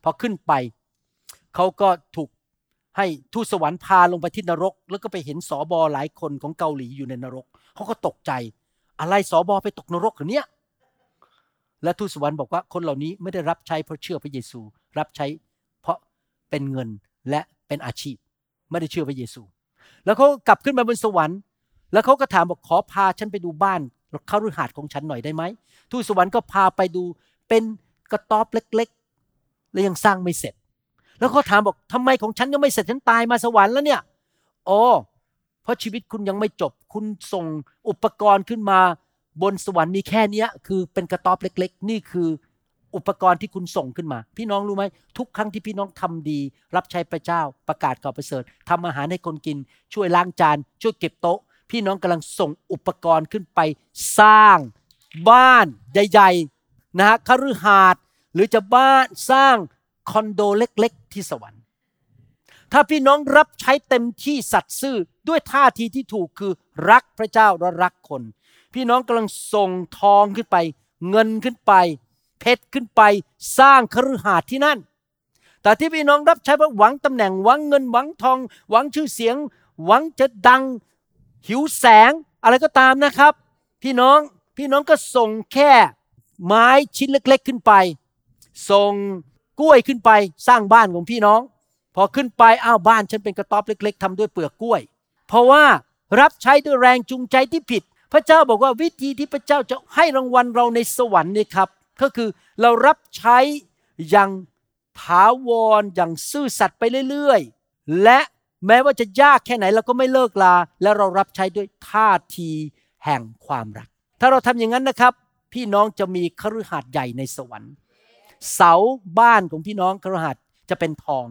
[SPEAKER 2] พอขึ้นไปเขาก็ถูกให้ทูตสวรรค์พาลงไปที่นรก แล้วก็ไปเห็นสอบอหลายคนของเกาหลีอยู่ในนรกเขาก็ตกใจ อะไรสอบอไปตกนรกหรอเนี่ยและทูตสวรรค์บอกว่าคนเหล่านี้ไม่ได้รับใช้เพราะเชื่อพระเยซู รับใช้เพราะเป็นเงินและเป็นอาชีพ ไม่ได้เชื่อพระเยซู แล้วเขากลับขึ้นมาบนสวรรค์ แล้วเขาก็ถามบอกขอพาฉันไปดูบ้านเข้าฤหาสน์ของฉันหน่อยได้ไหมทูตสวรรค์ก็พาไปดูเป็นกระต๊อบเล็กๆ และยังสร้างไม่เสร็จ แล้วเขาถามบอกทำไมของฉันยังไม่เสร็จฉันตายมาสวรรค์แล้วเนี่ยอ๋อเพราะชีวิตคุณยังไม่จบ คุณส่งอุปกรณ์ขึ้นมาบนสวรรค์มีแค่เนี้ย คือเป็นกระต๊อบเล็ก ๆ นี่คืออุปกรณ์ที่คุณส่งขึ้นมา พี่น้องรู้ไหมทุกครั้งที่พี่น้องทำดี รับใช้พระเจ้าประกาศข่าวประเสริฐทำอาหารให้คนกิน ช่วยล้างจาน ช่วยเก็บโต๊ะ พี่น้องกำลังส่งอุปกรณ์ขึ้นไปสร้างบ้านใหญ่ๆนะฮะคฤหาสน์หรือจะบ้านสร้างคอนโดเล็กๆ ที่สวรรค์ ถ้าพี่น้องรับใช้เต็มที่สัตย์ซื่อด้วยท่าทีที่ถูกคือรักพระเจ้าและรักคน พี่น้องกำลังส่งทองขึ้นไป เงินขึ้นไป เพชรขึ้นไป สร้างคฤหาสน์ที่นั่น แต่ที่พี่น้องรับใช้เพราะหวังตำแหน่งหวังเงินหวังทอง หวังชื่อเสียง หวังจะดัง หิวแสงอะไรก็ตามนะครับ พี่น้องพี่น้องก็ส่งแค่ไม้ชิ้นเล็ก ๆขึ้นไป ส่งกล้วยขึ้นไปสร้างบ้านของพี่น้อง พอขึ้นไปอ้าวบ้านฉันเป็นกระต๊อบเล็ก ๆทำด้วยเปลือกกล้วย เพราะว่ารับใช้ด้วยแรงจูงใจที่ผิด พระเจ้าบอกว่าวิธีที่พระเจ้าจะให้รางวัลเราในสวรรค์นี่ครับ ก็คือเรารับใช้อย่างถาวรอย่างซื่อสัตย์ไปเรื่อย ๆ และ แม้ว่าจะยากแค่ไหนเราก็ไม่เลิกลา และเรารับใช้ด้วยท่าทีแห่งความรัก ถ้าเราทำอย่างนั้นนะครับ พี่น้องจะมีคฤหาสน์ใหญ่ในสวรรค์ เสาบ้านของพี่น้องคฤหาสน์จะเป็นทอง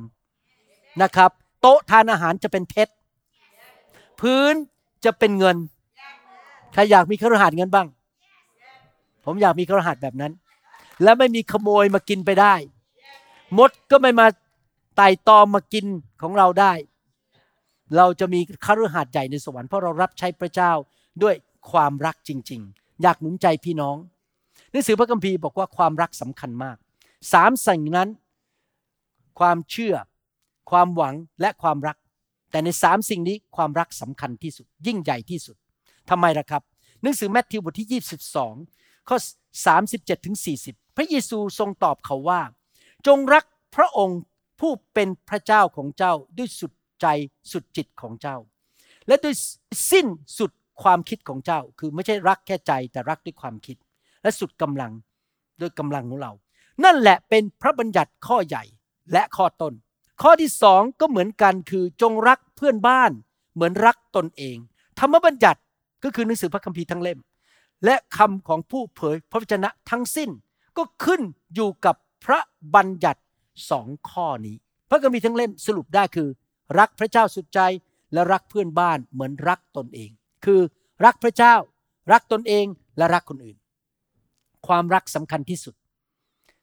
[SPEAKER 2] นะครับ โต๊ะทานอาหารจะเป็นเพชรพื้นจะเป็นเงินใครอยากมีคฤหาสน์เงินบ้าง ผมอยากมีคฤหาสน์แบบนั้น และไม่มีขโมยมากินไปได้ มดก็ไม่มาไต่ตอมมากินของเราได้ เราจะมีคฤหาสน์ใหญ่ในสวรรค์เพราะเรารับใช้พระเจ้าด้วยความรักจริง ๆ อยากหนุนใจพี่น้องหนังสือพระคัมภีร์บอกว่าความรักสำคัญมากสามสิ่งนั้น ความเชื่อ ความหวังและความรัก แต่ในสามสิ่งนี้ความรักสำคัญที่สุด ยิ่งใหญ่ที่สุดทำไมล่ะครับ หนังสือแมทธิวบทที่ 22ข้อ37ถึง40 พระเยซูทรงตอบเขาว่า จงรักพระองค์ผู้เป็นพระเจ้าของเจ้าด้วยสุด ใจสุดจิตของเจ้า และด้วยสิ้นสุดความคิดของเจ้า คือไม่ใช่รักแค่ใจแต่รักด้วยความคิด และสุดกำลังด้วยกำลังของเรา นั่นแหละเป็นพระบัญญัติข้อใหญ่และข้อต้น ข้อที่สองก็เหมือนกันคือจงรักเพื่อนบ้าน เหมือนรักตนเอง ธรรมบัญญัติก็คือหนังสือพระคัมภีร์ทั้งเล่ม และคำของผู้เผยพระวจนะทั้งสิ้นก็ขึ้นอยู่กับพระบัญญัติสองข้อนี้ พระคัมภีร์ทั้งเล่มสรุปได้คือ รักพระเจ้าสุดใจและรักเพื่อนบ้านเหมือนรักตนเอง คือรักพระเจ้า รักตนเองและรักคนอื่น ความรักสำคัญที่สุด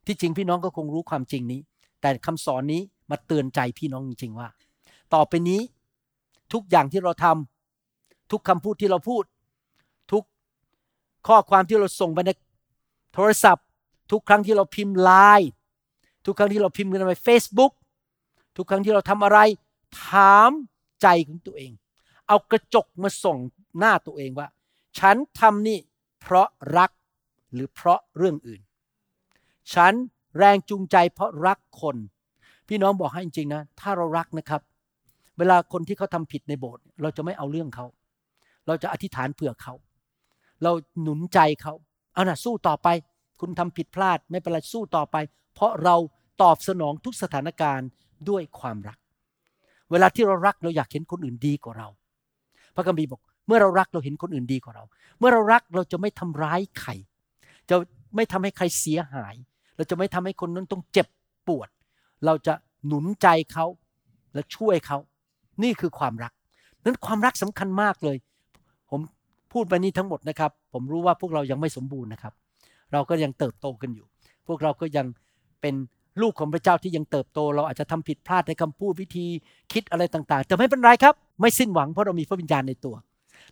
[SPEAKER 2] ที่จริงพี่น้องก็คงรู้ความจริงนี้ แต่คำสอนนี้มาเตือนใจพี่น้องจริงๆว่า ต่อไปนี้ทุกอย่างที่เราทำทุกคำพูดที่เราพูด ทุกข้อความที่เราส่งไปในโทรศัพท์ ทุกครั้งที่เราพิมพ์ไลน์ทุกครั้งที่เราพิมพ์กันใน Facebook ทุกครั้งที่เราทำอะไร ถามใจของตัวเอง เอากระจกมาส่งหน้าตัวเองว่า ฉันทำนี่เพราะรักหรือเพราะเรื่องอื่น ฉันแรงจูงใจเพราะรักคน พี่น้องบอกให้จริงๆนะ ถ้าเรารักนะครับ เวลาคนที่เขาทำผิดในโบสถ์เราจะไม่เอาเรื่องเขา เราจะอธิษฐานเผื่อเขา เราหนุนใจเขาเอานะสู้ต่อไป คุณทำผิดพลาดไม่เป็นไรสู้ต่อไป เพราะเราตอบสนองทุกสถานการณ์ด้วยความรัก เวลาที่เรารักเราอยากเห็นคนอื่นดีกว่าเรา พระคัมภีร์บอก เมื่อเรารักเราเห็นคนอื่นดีกว่าเรา เมื่อเรารักเราจะไม่ทำร้ายใคร จะไม่ทำให้ใครเสียหาย เราจะไม่ทำให้คนนั้นต้องเจ็บปวด เราจะหนุนใจเขาและช่วยเขา นี่คือความรัก นั้นความรักสำคัญมากเลย ผมพูดไปนี้ทั้งหมดนะครับ ผมรู้ว่าพวกเรายังไม่สมบูรณ์นะครับ เราก็ยังเติบโตกันอยู่ พวกเราก็ยังเป็น ลูกของพระเจ้าที่ยังเติบโต เราอาจจะทำผิดพลาดในคำพูดวิธีคิดอะไรต่างๆ แต่ไม่เป็นไรครับ ไม่สิ้นหวังเพราะเรามีพระวิญญาณในตัว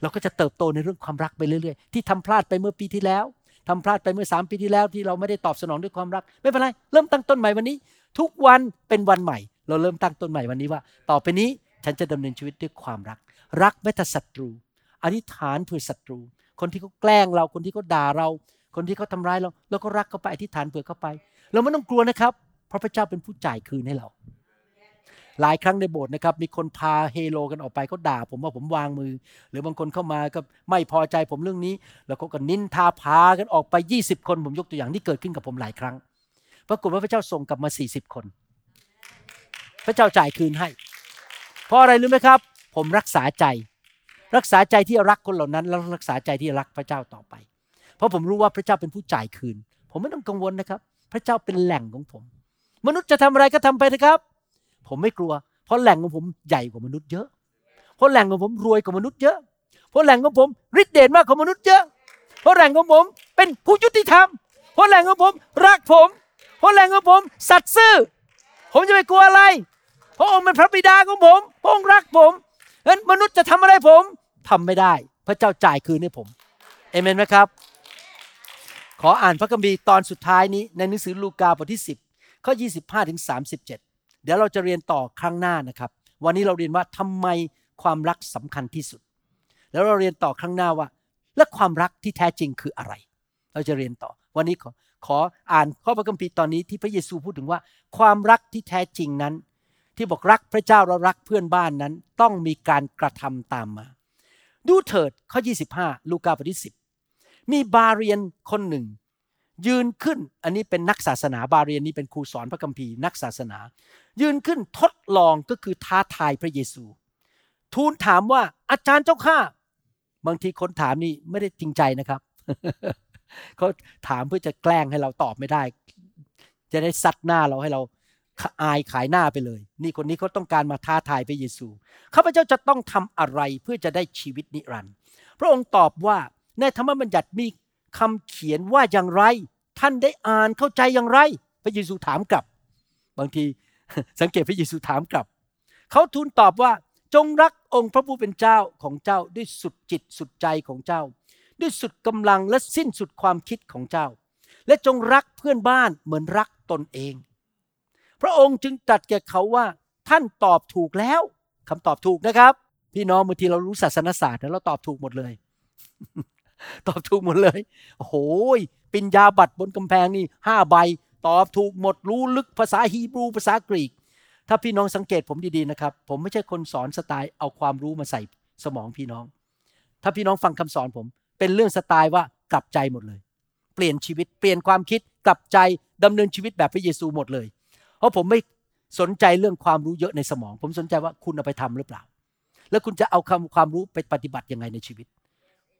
[SPEAKER 2] เราก็จะเติบโตในเรื่องความรักไปเรื่อยๆ ที่ทำพลาดไปเมื่อปีที่แล้วทำพลาดไปเมื่อสามปีที่แล้วที่เราไม่ได้ตอบสนองด้วยความรัก ไม่เป็นไร เริ่มตั้งต้นใหม่วันนี้ ทุกวันเป็นวันใหม่ เราเริ่มตั้งต้นใหม่วันนี้ว่า ต่อไปนี้ฉันจะดำเนินชีวิตด้วยความรัก รักแม้แต่ศัตรู อธิษฐานเพื่อศัตรู คนที่เขาแกล้งเราคนที่เขาด่าเรา คนที่เขาทำร้ายเราเราก็รักเขาไปอธิษฐานเผื่อเขาไป เราไม่ต้องกลัวนะครับ เพราะพระเจ้าเป็นผู้จ่ายคืนให้เรา หลายครั้งในโบสถ์นะครับ มีคนพาเฮโลกันออกไปเขาด่า ผมว่าผมวางมือ หรือบางคนเข้ามาก็ไม่พอใจผมเรื่องนี้ แล้วเขาก็นินทาพากันออกไป 20 คน ผมยกตัวอย่างที่เกิดขึ้นกับผมหลายครั้งปรากฏว่าพระเจ้าส่งกลับมา 40 คน พระเจ้าจ่ายคืนให้ เพราะอะไรรู้ไหมครับ ผมรักษาใจ รักษาใจที่รักคนเหล่านั้นแล้วรักษาใจที่รักพระเจ้าต่อไป เพราะผมรู้ว่าพระเจ้าเป็นผู้จ่ายคืน ผมไม่ต้องกังวลนะครับ พระเจ้าเป็นแหล่งของผม มนุษย์จะทำอะไรก็ทำไปนะครับ ผมไม่กลัว เพราะแหล่งของผมใหญ่กว่ามนุษย์เยอะ เพราะแหล่งของผมรวยกว่ามนุษย์เยอะ เพราะแหล่งของผมฤทธิ์เดชมากกว่ามนุษย์เยอะ เพราะแหล่งของผมเป็นผู้ยุติธรรม เพราะแหล่งของผมรักผม เพราะแหล่งของผมสัตย์ซื่อ ผมจะไปกลัวอะไร พระองค์เป็นพระบิดาของผม พระองค์รักผมเั้นมนุษย์จะทำอะไรผมทำไม่ได้ พระเจ้าจ่ายคืนให้ผม เอเมนไหมครับ ขออ่านพระคัมภีร์ตอนสุดท้ายนี้ในหนังสือลูกาบทที่ 10 ข้อ 25ถึง37 เดี๋ยวเราจะเรียนต่อครั้งหน้านะครับ วันนี้เราเรียนว่าทำไมความรักสำคัญที่สุด แล้วเราเรียนต่อครั้งหน้าว่า และความรักที่แท้จริงคืออะไร เราจะเรียนต่อ วันนี้ขอขออ่านข้อพระคัมภีร์ตอนนี้ที่พระเยซูพูดถึงว่า ความรักที่แท้จริงนั้น ที่บอกรักพระเจ้าเรารักเพื่อนบ้านนั้น ต้องมีการกระทำตามมา ดูเถิดข้อ 25 ลูกาบทที่10 มีบาเรียนคนหนึ่ง ยืนขึ้น อันนี้เป็นนักศาสนาบาเรียนนี่เป็นครูสอนพระคัมภีร์นักศาสนา ยืนขึ้นทดลองก็คือท้าทายพระเยซู ทูลถามว่าอาจารย์เจ้าข้าบางทีคนถามนี่ไม่ได้จริงใจนะครับเขาถามเพื่อจะแกล้งให้เราตอบไม่ได้ จะได้ซัดหน้าเราให้เราอายขายหน้าไปเลย นี่คนนี้เขาต้องการมาท้าทายพระเยซูข้าพเจ้าจะต้องทำอะไรเพื่อจะได้ชีวิตนิรันดร์พระองค์ตอบว่าในธรรมบัญญัติมี คำเขียนว่าอย่างไร ท่านได้อ่านเข้าใจอย่างไร พระเยซูถามกลับ บางทีสังเกตพระเยซูถามกลับ เขาทูลตอบว่าจงรักองค์พระผู้เป็นเจ้าของเจ้าด้วยสุดจิตสุดใจของเจ้า ด้วยสุดกำลังและสิ้นสุดความคิดของเจ้า และจงรักเพื่อนบ้านเหมือนรักตนเอง พระองค์จึงตรัสแก่เขาว่าท่านตอบถูกแล้วคำตอบถูกนะครับ พี่น้องบางทีเรารู้ศาสนศาสตร์แล้วเราตอบถูกหมดเลย ตอบถูกหมดเลย โอ้โหปิญญาบัตรบนกำแพงนี่ห้าใบ ตอบถูกหมดรู้ลึกภาษาฮีบรูภาษากรีก ถ้าพี่น้องสังเกตผมดีๆนะครับ ผมไม่ใช่คนสอนสไตล์เอาความรู้มาใส่สมองพี่น้อง ถ้าพี่น้องฟังคำสอนผม เป็นเรื่องสไตล์ว่ากลับใจหมดเลย เปลี่ยนชีวิตเปลี่ยนความคิดกลับใจดำเนินชีวิตแบบพระเยซูหมดเลย เพราะผมไม่สนใจเรื่องความรู้เยอะในสมอง ผมสนใจว่าคุณเอาไปทำหรือเปล่า แล้วคุณจะเอาคำความรู้ไปปฏิบัติยังไงในชีวิต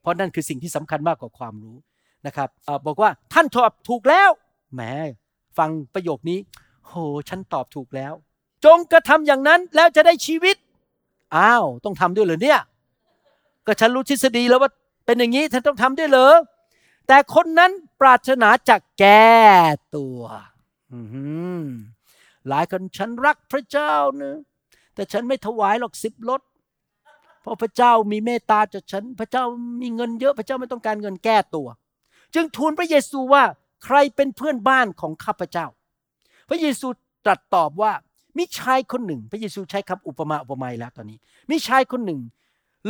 [SPEAKER 2] เพราะนั่นคือสิ่งที่สำคัญมากกว่าความรู้นะครับอบอกว่าท่านตอบถูกแล้วแหมฟังประโยคนี้โหฉันตอบถูกแล้ว จงกระทำอย่างนั้นแล้วจะได้ชีวิตอ้าวต้องทำด้วยเหรอเนี่ย ก็ฉันรู้ทฤษฎีแล้วว่าเป็นอย่างนี้ฉันต้องทำด้วยเหรอแต่คนนั้นปรารถนาจะแก้ตัวอือหือหลายคนฉันรักพระเจ้านะแต่ฉันไม่ถวายหรอกสิบลด เพราะพระเจ้ามีเมตตาจากฉัน พระเจ้ามีเงินเยอะพระเจ้าไม่ต้องการเงินแก้ตัว จึงทูลพระเยซูว่าใครเป็นเพื่อนบ้านของข้าพเจ้า พระเยซูตรัสตอบว่ามีชายคนหนึ่ง พระเยซูใช้คำอุปมาอุปไมยแล้วตอนนี้มีชายคนหนึ่ง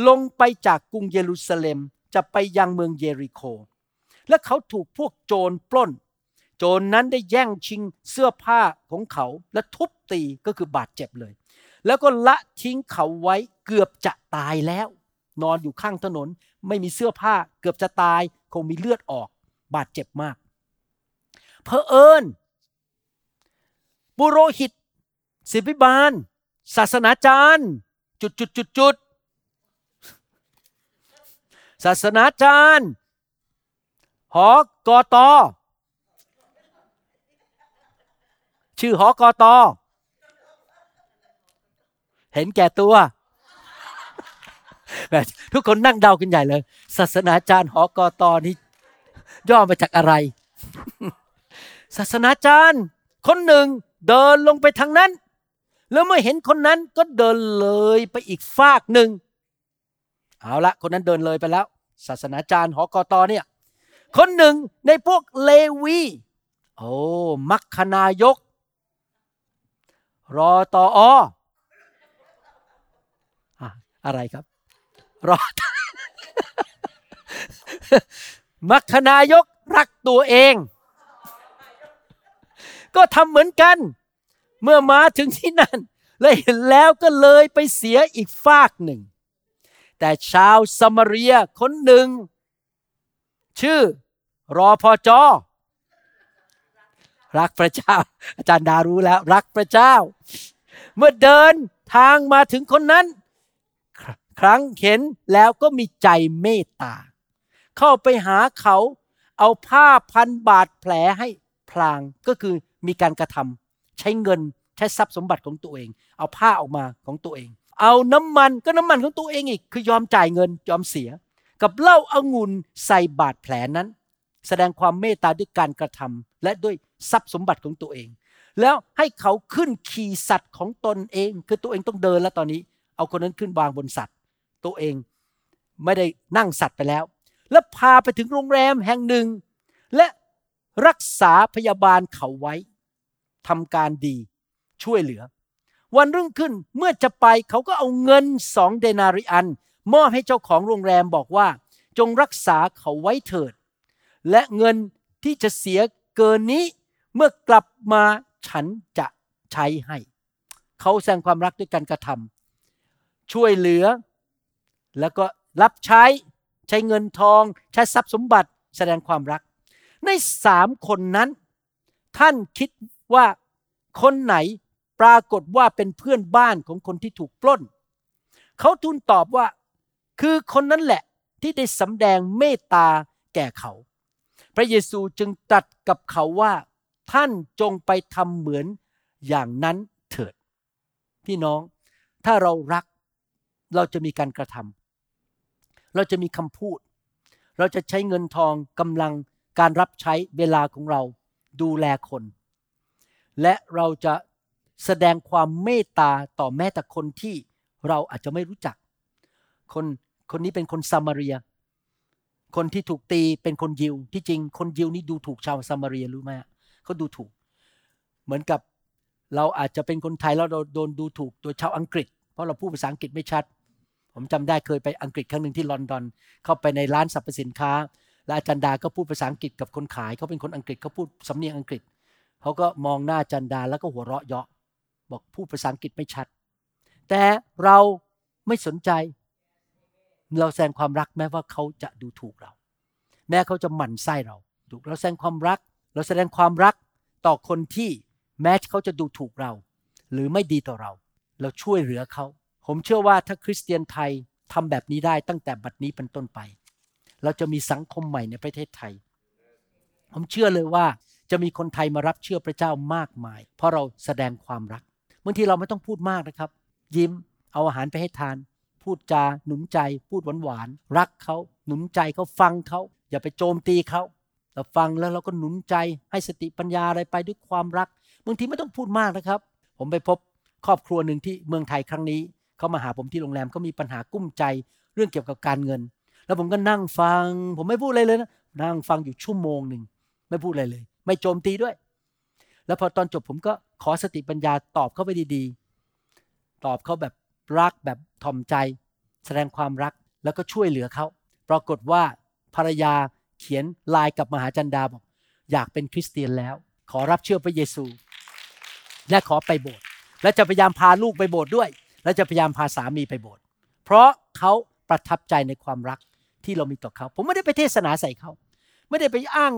[SPEAKER 2] ลงไปจากกรุงเยรูซาเล็มจะไปยังเมืองเยริโค และเขาถูกพวกโจรปล้น โจรนนั้นได้แย่งชิงเสื้อผ้าของเขาและทุบตีก็คือบาดเจ็บเลย แล้วก็ละทิ้งเขาไว้เกือบจะตายแล้ว นอนอยู่ข้างถนน ไม่มีเสื้อผ้าเกือบจะตาย คงมีเลือดออก บาดเจ็บมากเพอเอิญบุโรหิต ศิบิบาล ศาสนาจารย์ จุดจุดจุดจุดศาสนาจารย์ หอกอตอชื่อหอกอตอ เห็นแก่ตัวแบบทุกคนนั่งเดากันใหญ่เลย ศาสนาจารย์หอกอตอนี่ย่อมาจากอะไร ศาสนาจารย์ คนหนึ่งเดินลงไปทางนั้น แล้วเมื่อเห็นคนนั้นก็เดินเลยไปอีกฟากหนึ่งเอาละคนนั้นเดินเลยไปแล้ว ศาสนาจารย์หอกอตอเนี่ย คนหนึ่งในพวกเลวี โอ้มัคคนายก รอตออ อะไรครับ รอมัคคนายกรักตัวเอง ก็ทำเหมือนกัน เมื่อมาถึงที่นั่น และเห็นแล้วก็เลยไปเสียอีกฟากหนึ่ง แต่ชาวสมารียคนหนึ่ง ชื่อรอพอจอรักพระเจ้า อาจารย์ดารู้แล้ว รักพระเจ้า เมื่อเดินทางมาถึงคนนั้น ครั้งเห็นแล้วก็มีใจเมตตา เข้าไปหาเขาเอาผ้าพันบาดแผลให้พลางก็คือมีการกระทำใช้เงินใช้ทรัพย์สมบัติของตัวเอง เอาผ้าออกมาของตัวเอง เอาน้ำมันก็น้ำมันของตัวเองอีก คือยอมจ่ายเงินยอมเสีย กับเหล้าอางุ่นใส่บาดแผลนั้น แสดงความเมตตาด้วยการกระทำและด้วยทรัพย์สมบัติของตัวเอง แล้วให้เขาขึ้นขี่สัตว์ของตนเอง คือตัวเองต้องเดินแล้วตอนนี้ เอาคนนั้นขึ้นวางบนสัตว์ ตัวเอง ไม่ได้นั่งสัตว์ไปแล้ว แล้วพาไปถึงโรงแรมแห่งหนึ่ง และรักษาพยาบาลเขาไว้ทำการดีช่วยเหลือ วันรุ่งขึ้นเมื่อจะไปเขาก็เอาเงินสองเดนาริอัน มอบให้เจ้าของโรงแรมบอกว่า จงรักษาเขาไว้เถิด และเงินที่จะเสียเกินนี้เมื่อกลับมาฉันจะใช้ให้ เขาแสดงความรักด้วยการกระทำช่วยเหลือ แล้วก็รับใช้ใช้เงินทอง ใช้ทรัพย์สมบัติแสดงความรัก ในสามคนนั้น ท่านคิดว่าคนไหนปรากฏว่าเป็นเพื่อนบ้านของคนที่ถูกปล้น เขาทูลตอบว่าคือคนนั้นแหละที่ได้สำแดงเมตตาแก่เขา พระเยซูจึงตรัสกับเขาว่าท่านจงไปทำเหมือนอย่างนั้นเถิด พี่น้องถ้าเรารักเราจะมีการกระทำ เราจะมีคำพูด เราจะใช้เงินทองกำลังการรับใช้เวลาของเราดูแลคน และเราจะแสดงความเมตตาต่อแม้แต่คนที่เราอาจจะไม่รู้จัก คนคนนี้เป็นคนซามารีย คนที่ถูกตีเป็นคนยิว ที่จริงคนยิวนี่ดูถูกชาวซามารียรู้ไหมเขาดูถูก เหมือนกับเราอาจจะเป็นคนไทยแล้วเราโดนดูถูกโดยชาวอังกฤษ เพราะเราพูดภาษาอังกฤษไม่ชัด ผมจำได้เคยไปอังกฤษครั้งหนึ่งที่ลอนดอน เข้าไปในร้านสรรพสินค้า และอาจารย์ดาก็พูดภาษาอังกฤษกับคนขายเขาเป็นคนอังกฤษเขาพูดสำเนียงอังกฤษเขาก็มองหน้าอาจารย์ดาแล้วก็หัวเราะเยาะ บอกพูดภาษาอังกฤษไม่ชัด แต่เราไม่สนใจ เราแสดงความรักแม้ว่าเขาจะดูถูกเรา แม้เขาจะหมั่นไส้เราถูกเราแสดงความรัก เราแสดงความรักต่อคนที่แม้เขาจะดูถูกเรา หรือไม่ดีต่อเรา เราช่วยเหลือเขา ผมเชื่อว่าถ้าคริสเตียนไทยทำแบบนี้ได้ตั้งแต่บัดนี้เป็นต้นไป เราจะมีสังคมใหม่ในประเทศไทย ผมเชื่อเลยว่าจะมีคนไทยมารับเชื่อพระเจ้ามากมาย เพราะเราแสดงความรักบางทีเราไม่ต้องพูดมากนะครับ ยิ้มเอาอาหารไปให้ทาน พูดจาหนุนใจ พูดหวานๆรักเขาหนุนใจเขาฟังเขาอย่าไปโจมตีเขาเราฟังแล้วเราก็หนุนใจให้สติปัญญาอะไรไปด้วยความรักบางทีไม่ต้องพูดมากนะครับ ผมไปพบครอบครัวหนึ่งที่เมืองไทยครั้งนี้ เขามาหาผมที่โรงแรมเขามีปัญหากุ้มใจเรื่องเกี่ยวกับการเงิน แล้วผมก็นั่งฟัง ผมไม่พูดอะไรเลยนะนั่งฟังอยู่ชั่วโมงหนึ่งไม่พูดอะไรเลย ไม่โจมตีด้วย แล้วพอตอนจบผมก็ขอสติปัญญาตอบเขาไปดีๆ ตอบเขาแบบรักแบบถ่อมใจ แสดงความรักแล้วก็ช่วยเหลือเขาปรากฏว่าภรรยาเขียนไลน์กับมหาจันดาบอก อยากเป็นคริสเตียนแล้ว ขอรับเชื่อพระเยซู และขอไปโบสถ์และจะพยายามพาลูกไปโบสถ์ด้วย และจะพยายามพาสามีไปโบสถ์เพราะเขาประทับใจในความรักที่เรามีต่อเขา ผมไม่ได้ไปเทศนาใส่เขา ไม่ได้ไปอ้าง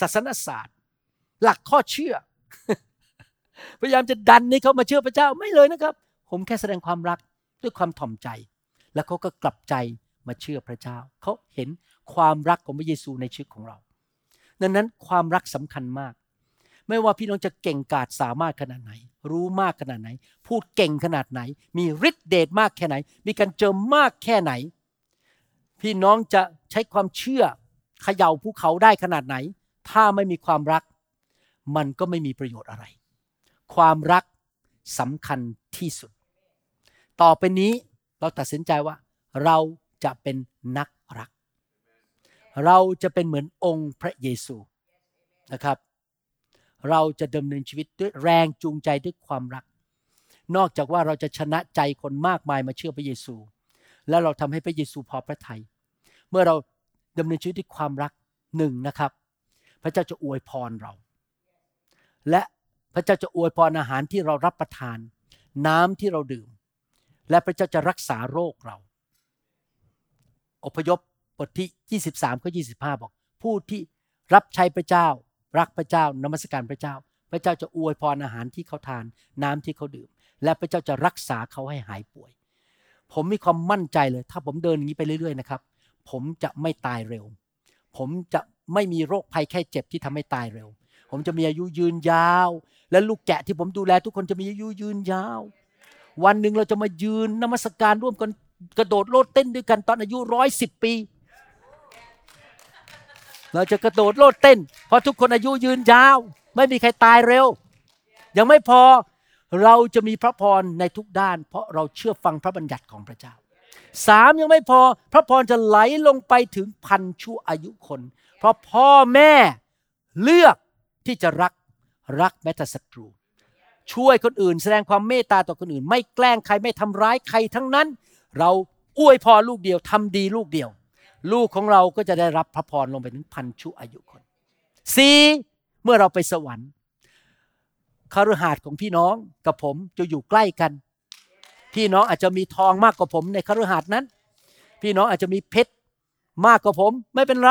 [SPEAKER 2] ศาสนศาสตร์ หลักข้อเชื่อ พยายามจะดันให้เขามาเชื่อพระเจ้าไม่เลยนะครับ ผมแค่แสดงความรักด้วยความถ่อมใจ แล้วเขาก็กลับใจมาเชื่อพระเจ้า เขาเห็นความรักของพระเยซูในชีวิตของเรา ดังนั้นความรักสำคัญมาก ไม่ว่าพี่น้องจะเก่งกาจสามารถขนาดไหน รู้มากขนาดไหน พูดเก่งขนาดไหน มีฤทธิเดชมากแค่ไหน มีการเจอมากแค่ไหน พี่น้องจะใช้ความเชื่อเขย่าภูเขาได้ขนาดไหน ถ้าไม่มีความรัก มันก็ไม่มีประโยชน์อะไร ความรักสำคัญที่สุด ต่อไปนี้เราตัดสินใจว่า เราจะเป็นนักรัก เราจะเป็นเหมือนองค์พระเยซูนะครับ เราจะดำเนินชีวิตด้วยแรงจูงใจด้วยความรัก นอกจากว่าเราจะชนะใจคนมากมายมาเชื่อพระเยซู แล้วเราทำให้พระเยซูพอพระทยัยเมื่อเราดำเนินชีวิตด้วยความรักหนึ่งนะครับ พระเจ้าจะอวยพรเรา และพระเจ้าจะอวยพรอาหารที่เรารับประทาน น้ำที่เราดื่ม และพระเจ้าจะรักษาโรคเรา อพยพบทที่ 23ข้อ25 บอก ผู้ที่รับใช้พระเจ้า รักพระเจ้านมัสการพระเจ้า พระเจ้าจะอวยพรอาหารที่เขาทานน้ำที่เขาดื่ม และพระเจ้าจะรักษาเขาให้หายป่วย ผมมีความมั่นใจเลย ถ้าผมเดินอย่างนี้ไปเรื่อยๆนะครับ ผมจะไม่ตายเร็ว ผมจะไม่มีโรคภัยแค่เจ็บที่ทำให้ตายเร็ว ผมจะมีอายุยืนยาว และลูกแกะที่ผมดูแลทุกคนจะมีอายุยืนยาว วันหนึ่งเราจะมายืนนมัสการร่วมกันกระโดดโลดเต้นด้วยกันตอนอายุร้อยสิบปี เราจะกระโดดโลดเต้น เพราะทุกคนอายุยืนยาว ไม่มีใครตายเร็ว ยังไม่พอเราจะมีพระพรในทุกด้าน เพราะเราเชื่อฟังพระบัญญัติของพระเจ้าสามยังไม่พอ พระพรจะไหลลงไปถึงพันชั่วอายุคน เพราะพ่อแม่เลือกที่จะรักรักแม้แต่ศัตรู ช่วยคนอื่น แสดงความเมตตาต่อคนอื่น ไม่แกล้งใครไม่ทำร้ายใครทั้งนั้น เราอวยพรลูกเดียวทำดีลูกเดียว ลูกของเราก็จะได้รับพระพรลงไปถึงพันชั่วอายุคนสี่เมื่อเราไปสวรรค์คฤหาสน์ของพี่น้องกับผมจะอยู่ใกล้กัน พี่น้องอาจจะมีทองมากกว่าผมในคฤหาสน์นั้น พี่น้องอาจจะมีเพชรมากกว่าผมไม่เป็นไร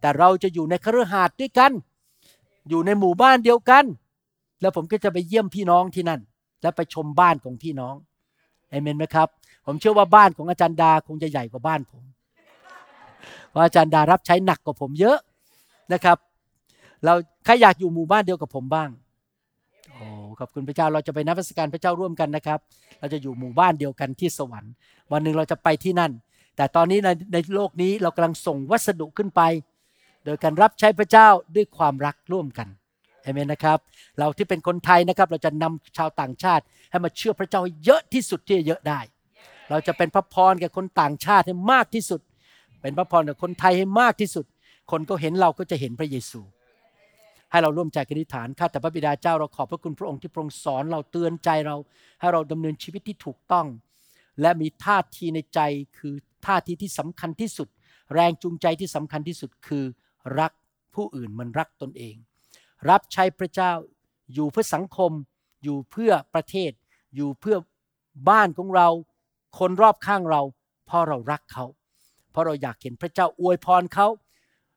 [SPEAKER 2] แต่เราจะอยู่ในคฤหาสน์ด้วยกัน อยู่ในหมู่บ้านเดียวกัน แล้วผมก็จะไปเยี่ยมพี่น้องที่นั่น และไปชมบ้านของพี่น้องเอเมนไหมครับ ผมเชื่อว่าบ้านของอาจารย์ดาคงจะใหญ่กว่าบ้านผม เพราะอาจารย์ดารับใช้หนักกว่าผมเยอะนะครับ เราใครอยากอยู่หมู่บ้านเดียวกับผมบ้างโอ้ขอบคุณพระเจ้าเราจะไปนับพิสการพระเจ้าร่วมกันนะครับ เราจะอยู่หมู่บ้านเดียวกันที่สวรรค์ วันหนึ่งเราจะไปที่นั่น แต่ตอนนี้ในในโลกนี้เรากำลังส่งวัสดุขึ้นไป โดยการรับใช้พระเจ้าด้วยความรักร่วมกันเอเมนนะครับ เราที่เป็นคนไทยนะครับ เราจะนำชาวต่างชาติ ให้มาเชื่อพระเจ้าเยอะที่สุดที่จะเยอะได้ เราจะเป็นพระพรแก่คนต่างชาติให้มากที่สุด เป็นพระพรแก่คนไทยให้มากที่สุด คนก็เห็นเราก็จะเห็นพระเยซู ให้เราร่วมใจกันอธิษฐานข้าแต่พระบิดาเจ้าเราขอบพระคุณพระองค์ที่ทรงสอนเราเตือนใจเรา ให้เราดำเนินชีวิตที่ถูกต้อง และมีท่าทีในใจคือท่าทีที่สำคัญที่สุด แรงจูงใจที่สำคัญที่สุดคือรักผู้อื่นเหมันรักตนเอง รับใช้พระเจ้าอยู่เพื่อสังคม อยู่เพื่อประเทศ อยู่เพื่อบ้านของเรา คนรอบข้างเราเพราะเรารักเขา เพราะเราอยากเห็นพระเจ้าอวยพรเขา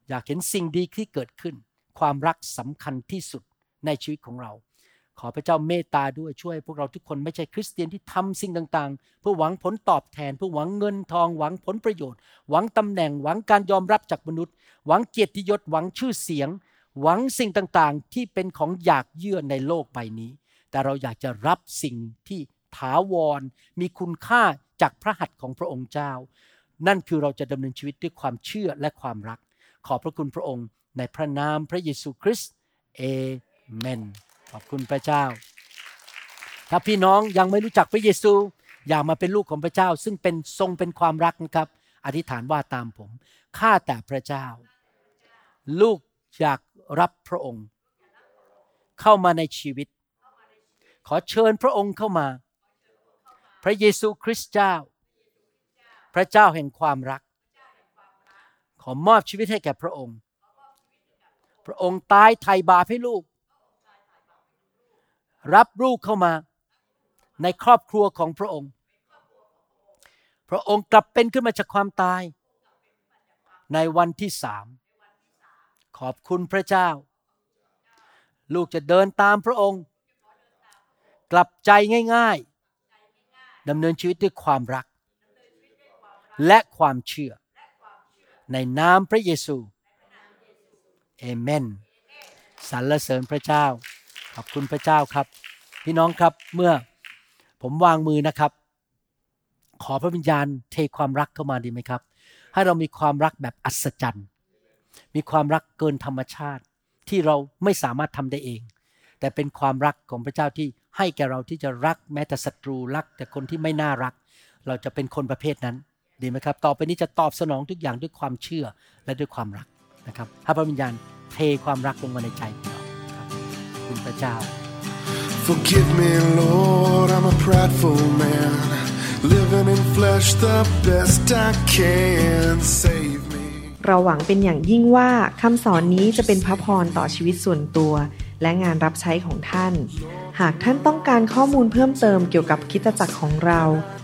[SPEAKER 2] อยากเห็นสิ่งดีที่เกิดขึ้น ความรักสำคัญที่สุดในชีวิตของเรา ขอพระเจ้าเมตตาด้วยช่วย พวกเราทุกคนไม่ใช่คริสเตียนที่ทำสิ่งต่างๆ เพื่อหวังผลตอบแทนเพื่อหวังเงินทองหวังผลประโยชน์ หวังตำแหน่งหวังการยอมรับจากมนุษย์ หวังเกียรติยศหวังชื่อเสียง หวังสิ่งต่างๆ ที่เป็นของอยากเยื่อในโลกใบนี้ แต่เราอยากจะรับสิ่งที่ถาวร มีคุณค่าจากพระหัตถ์ของพระองค์เจ้า นั่นคือเราจะดำเนินชีวิตด้วยความเชื่อและความรัก ขอบพระคุณพระองค์ในพระนามพระเยซูคริสต์เอเมน ขอบคุณพระเจ้า ถ้าพี่น้องยังไม่รู้จักพระเยซู อยากมาเป็นลูกของพระเจ้า ซึ่งเป็นทรงเป็นความรักนะครับ อธิษฐานว่าตามผม ข้าแต่พระเจ้า ลูกอยากรับพระองค์ เข้ามาในชีวิต ขอเชิญพระองค์เข้ามา พระเยซูคริสต์เจ้า ระเจ้าแห่งความรัก ขอมอบชีวิตให้แก่พระองค์ พระองค์ตายไถ่บาปให้ลูก รับลูกเข้ามาในครอบครัวของพระองค์ พระองค์กลับเป็นขึ้นมาจากความตาย ในวันที่สามขอบคุณพระเจ้า ลูกจะเดินตามพระองค์ กลับใจง่าย ๆดำเนินชีวิตด้วยความรัก และความเชื่อ ในนามพระเยซูเอเมนสรรเสริญพระเจ้า ขอบคุณพระเจ้าครับ พี่น้องครับเมื่อผมวางมือนะครับ ขอพระวิญญาณเทความรักเข้ามาดีไหมครับ ให้เรามีความรักแบบอัศจรรย์ มีความรักเกินธรรมชาติที่เราไม่สามารถทำได้เอง แต่เป็นความรักของพระเจ้าที่ให้แก่เราที่จะรักแม้แต่ศัตรูรัก แต่คนที่ไม่น่ารัก เราจะเป็นคนประเภทนั้น ดีไหมครับ ต่อไปนี้จะตอบสนองทุกอย่างด้วยความเชื่อและด้วยความรักนะครับให้พระวิญญาณเทความรักลงมาในใจของเราครับขอบคุณพระเจ้า
[SPEAKER 3] Forgive me, Lord, I'm a prideful man. Living in flesh the best I can. Save me.
[SPEAKER 1] เราหวังเป็นอย่างยิ่งว่าคำสอนนี้จะเป็นพระพรต่อชีวิตส่วนตัวและงานรับใช้ของท่าน หากท่านต้องการข้อมูลเพิ่มเติมเกี่ยวกับคริดตจักรของเรา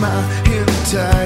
[SPEAKER 3] my hair tied.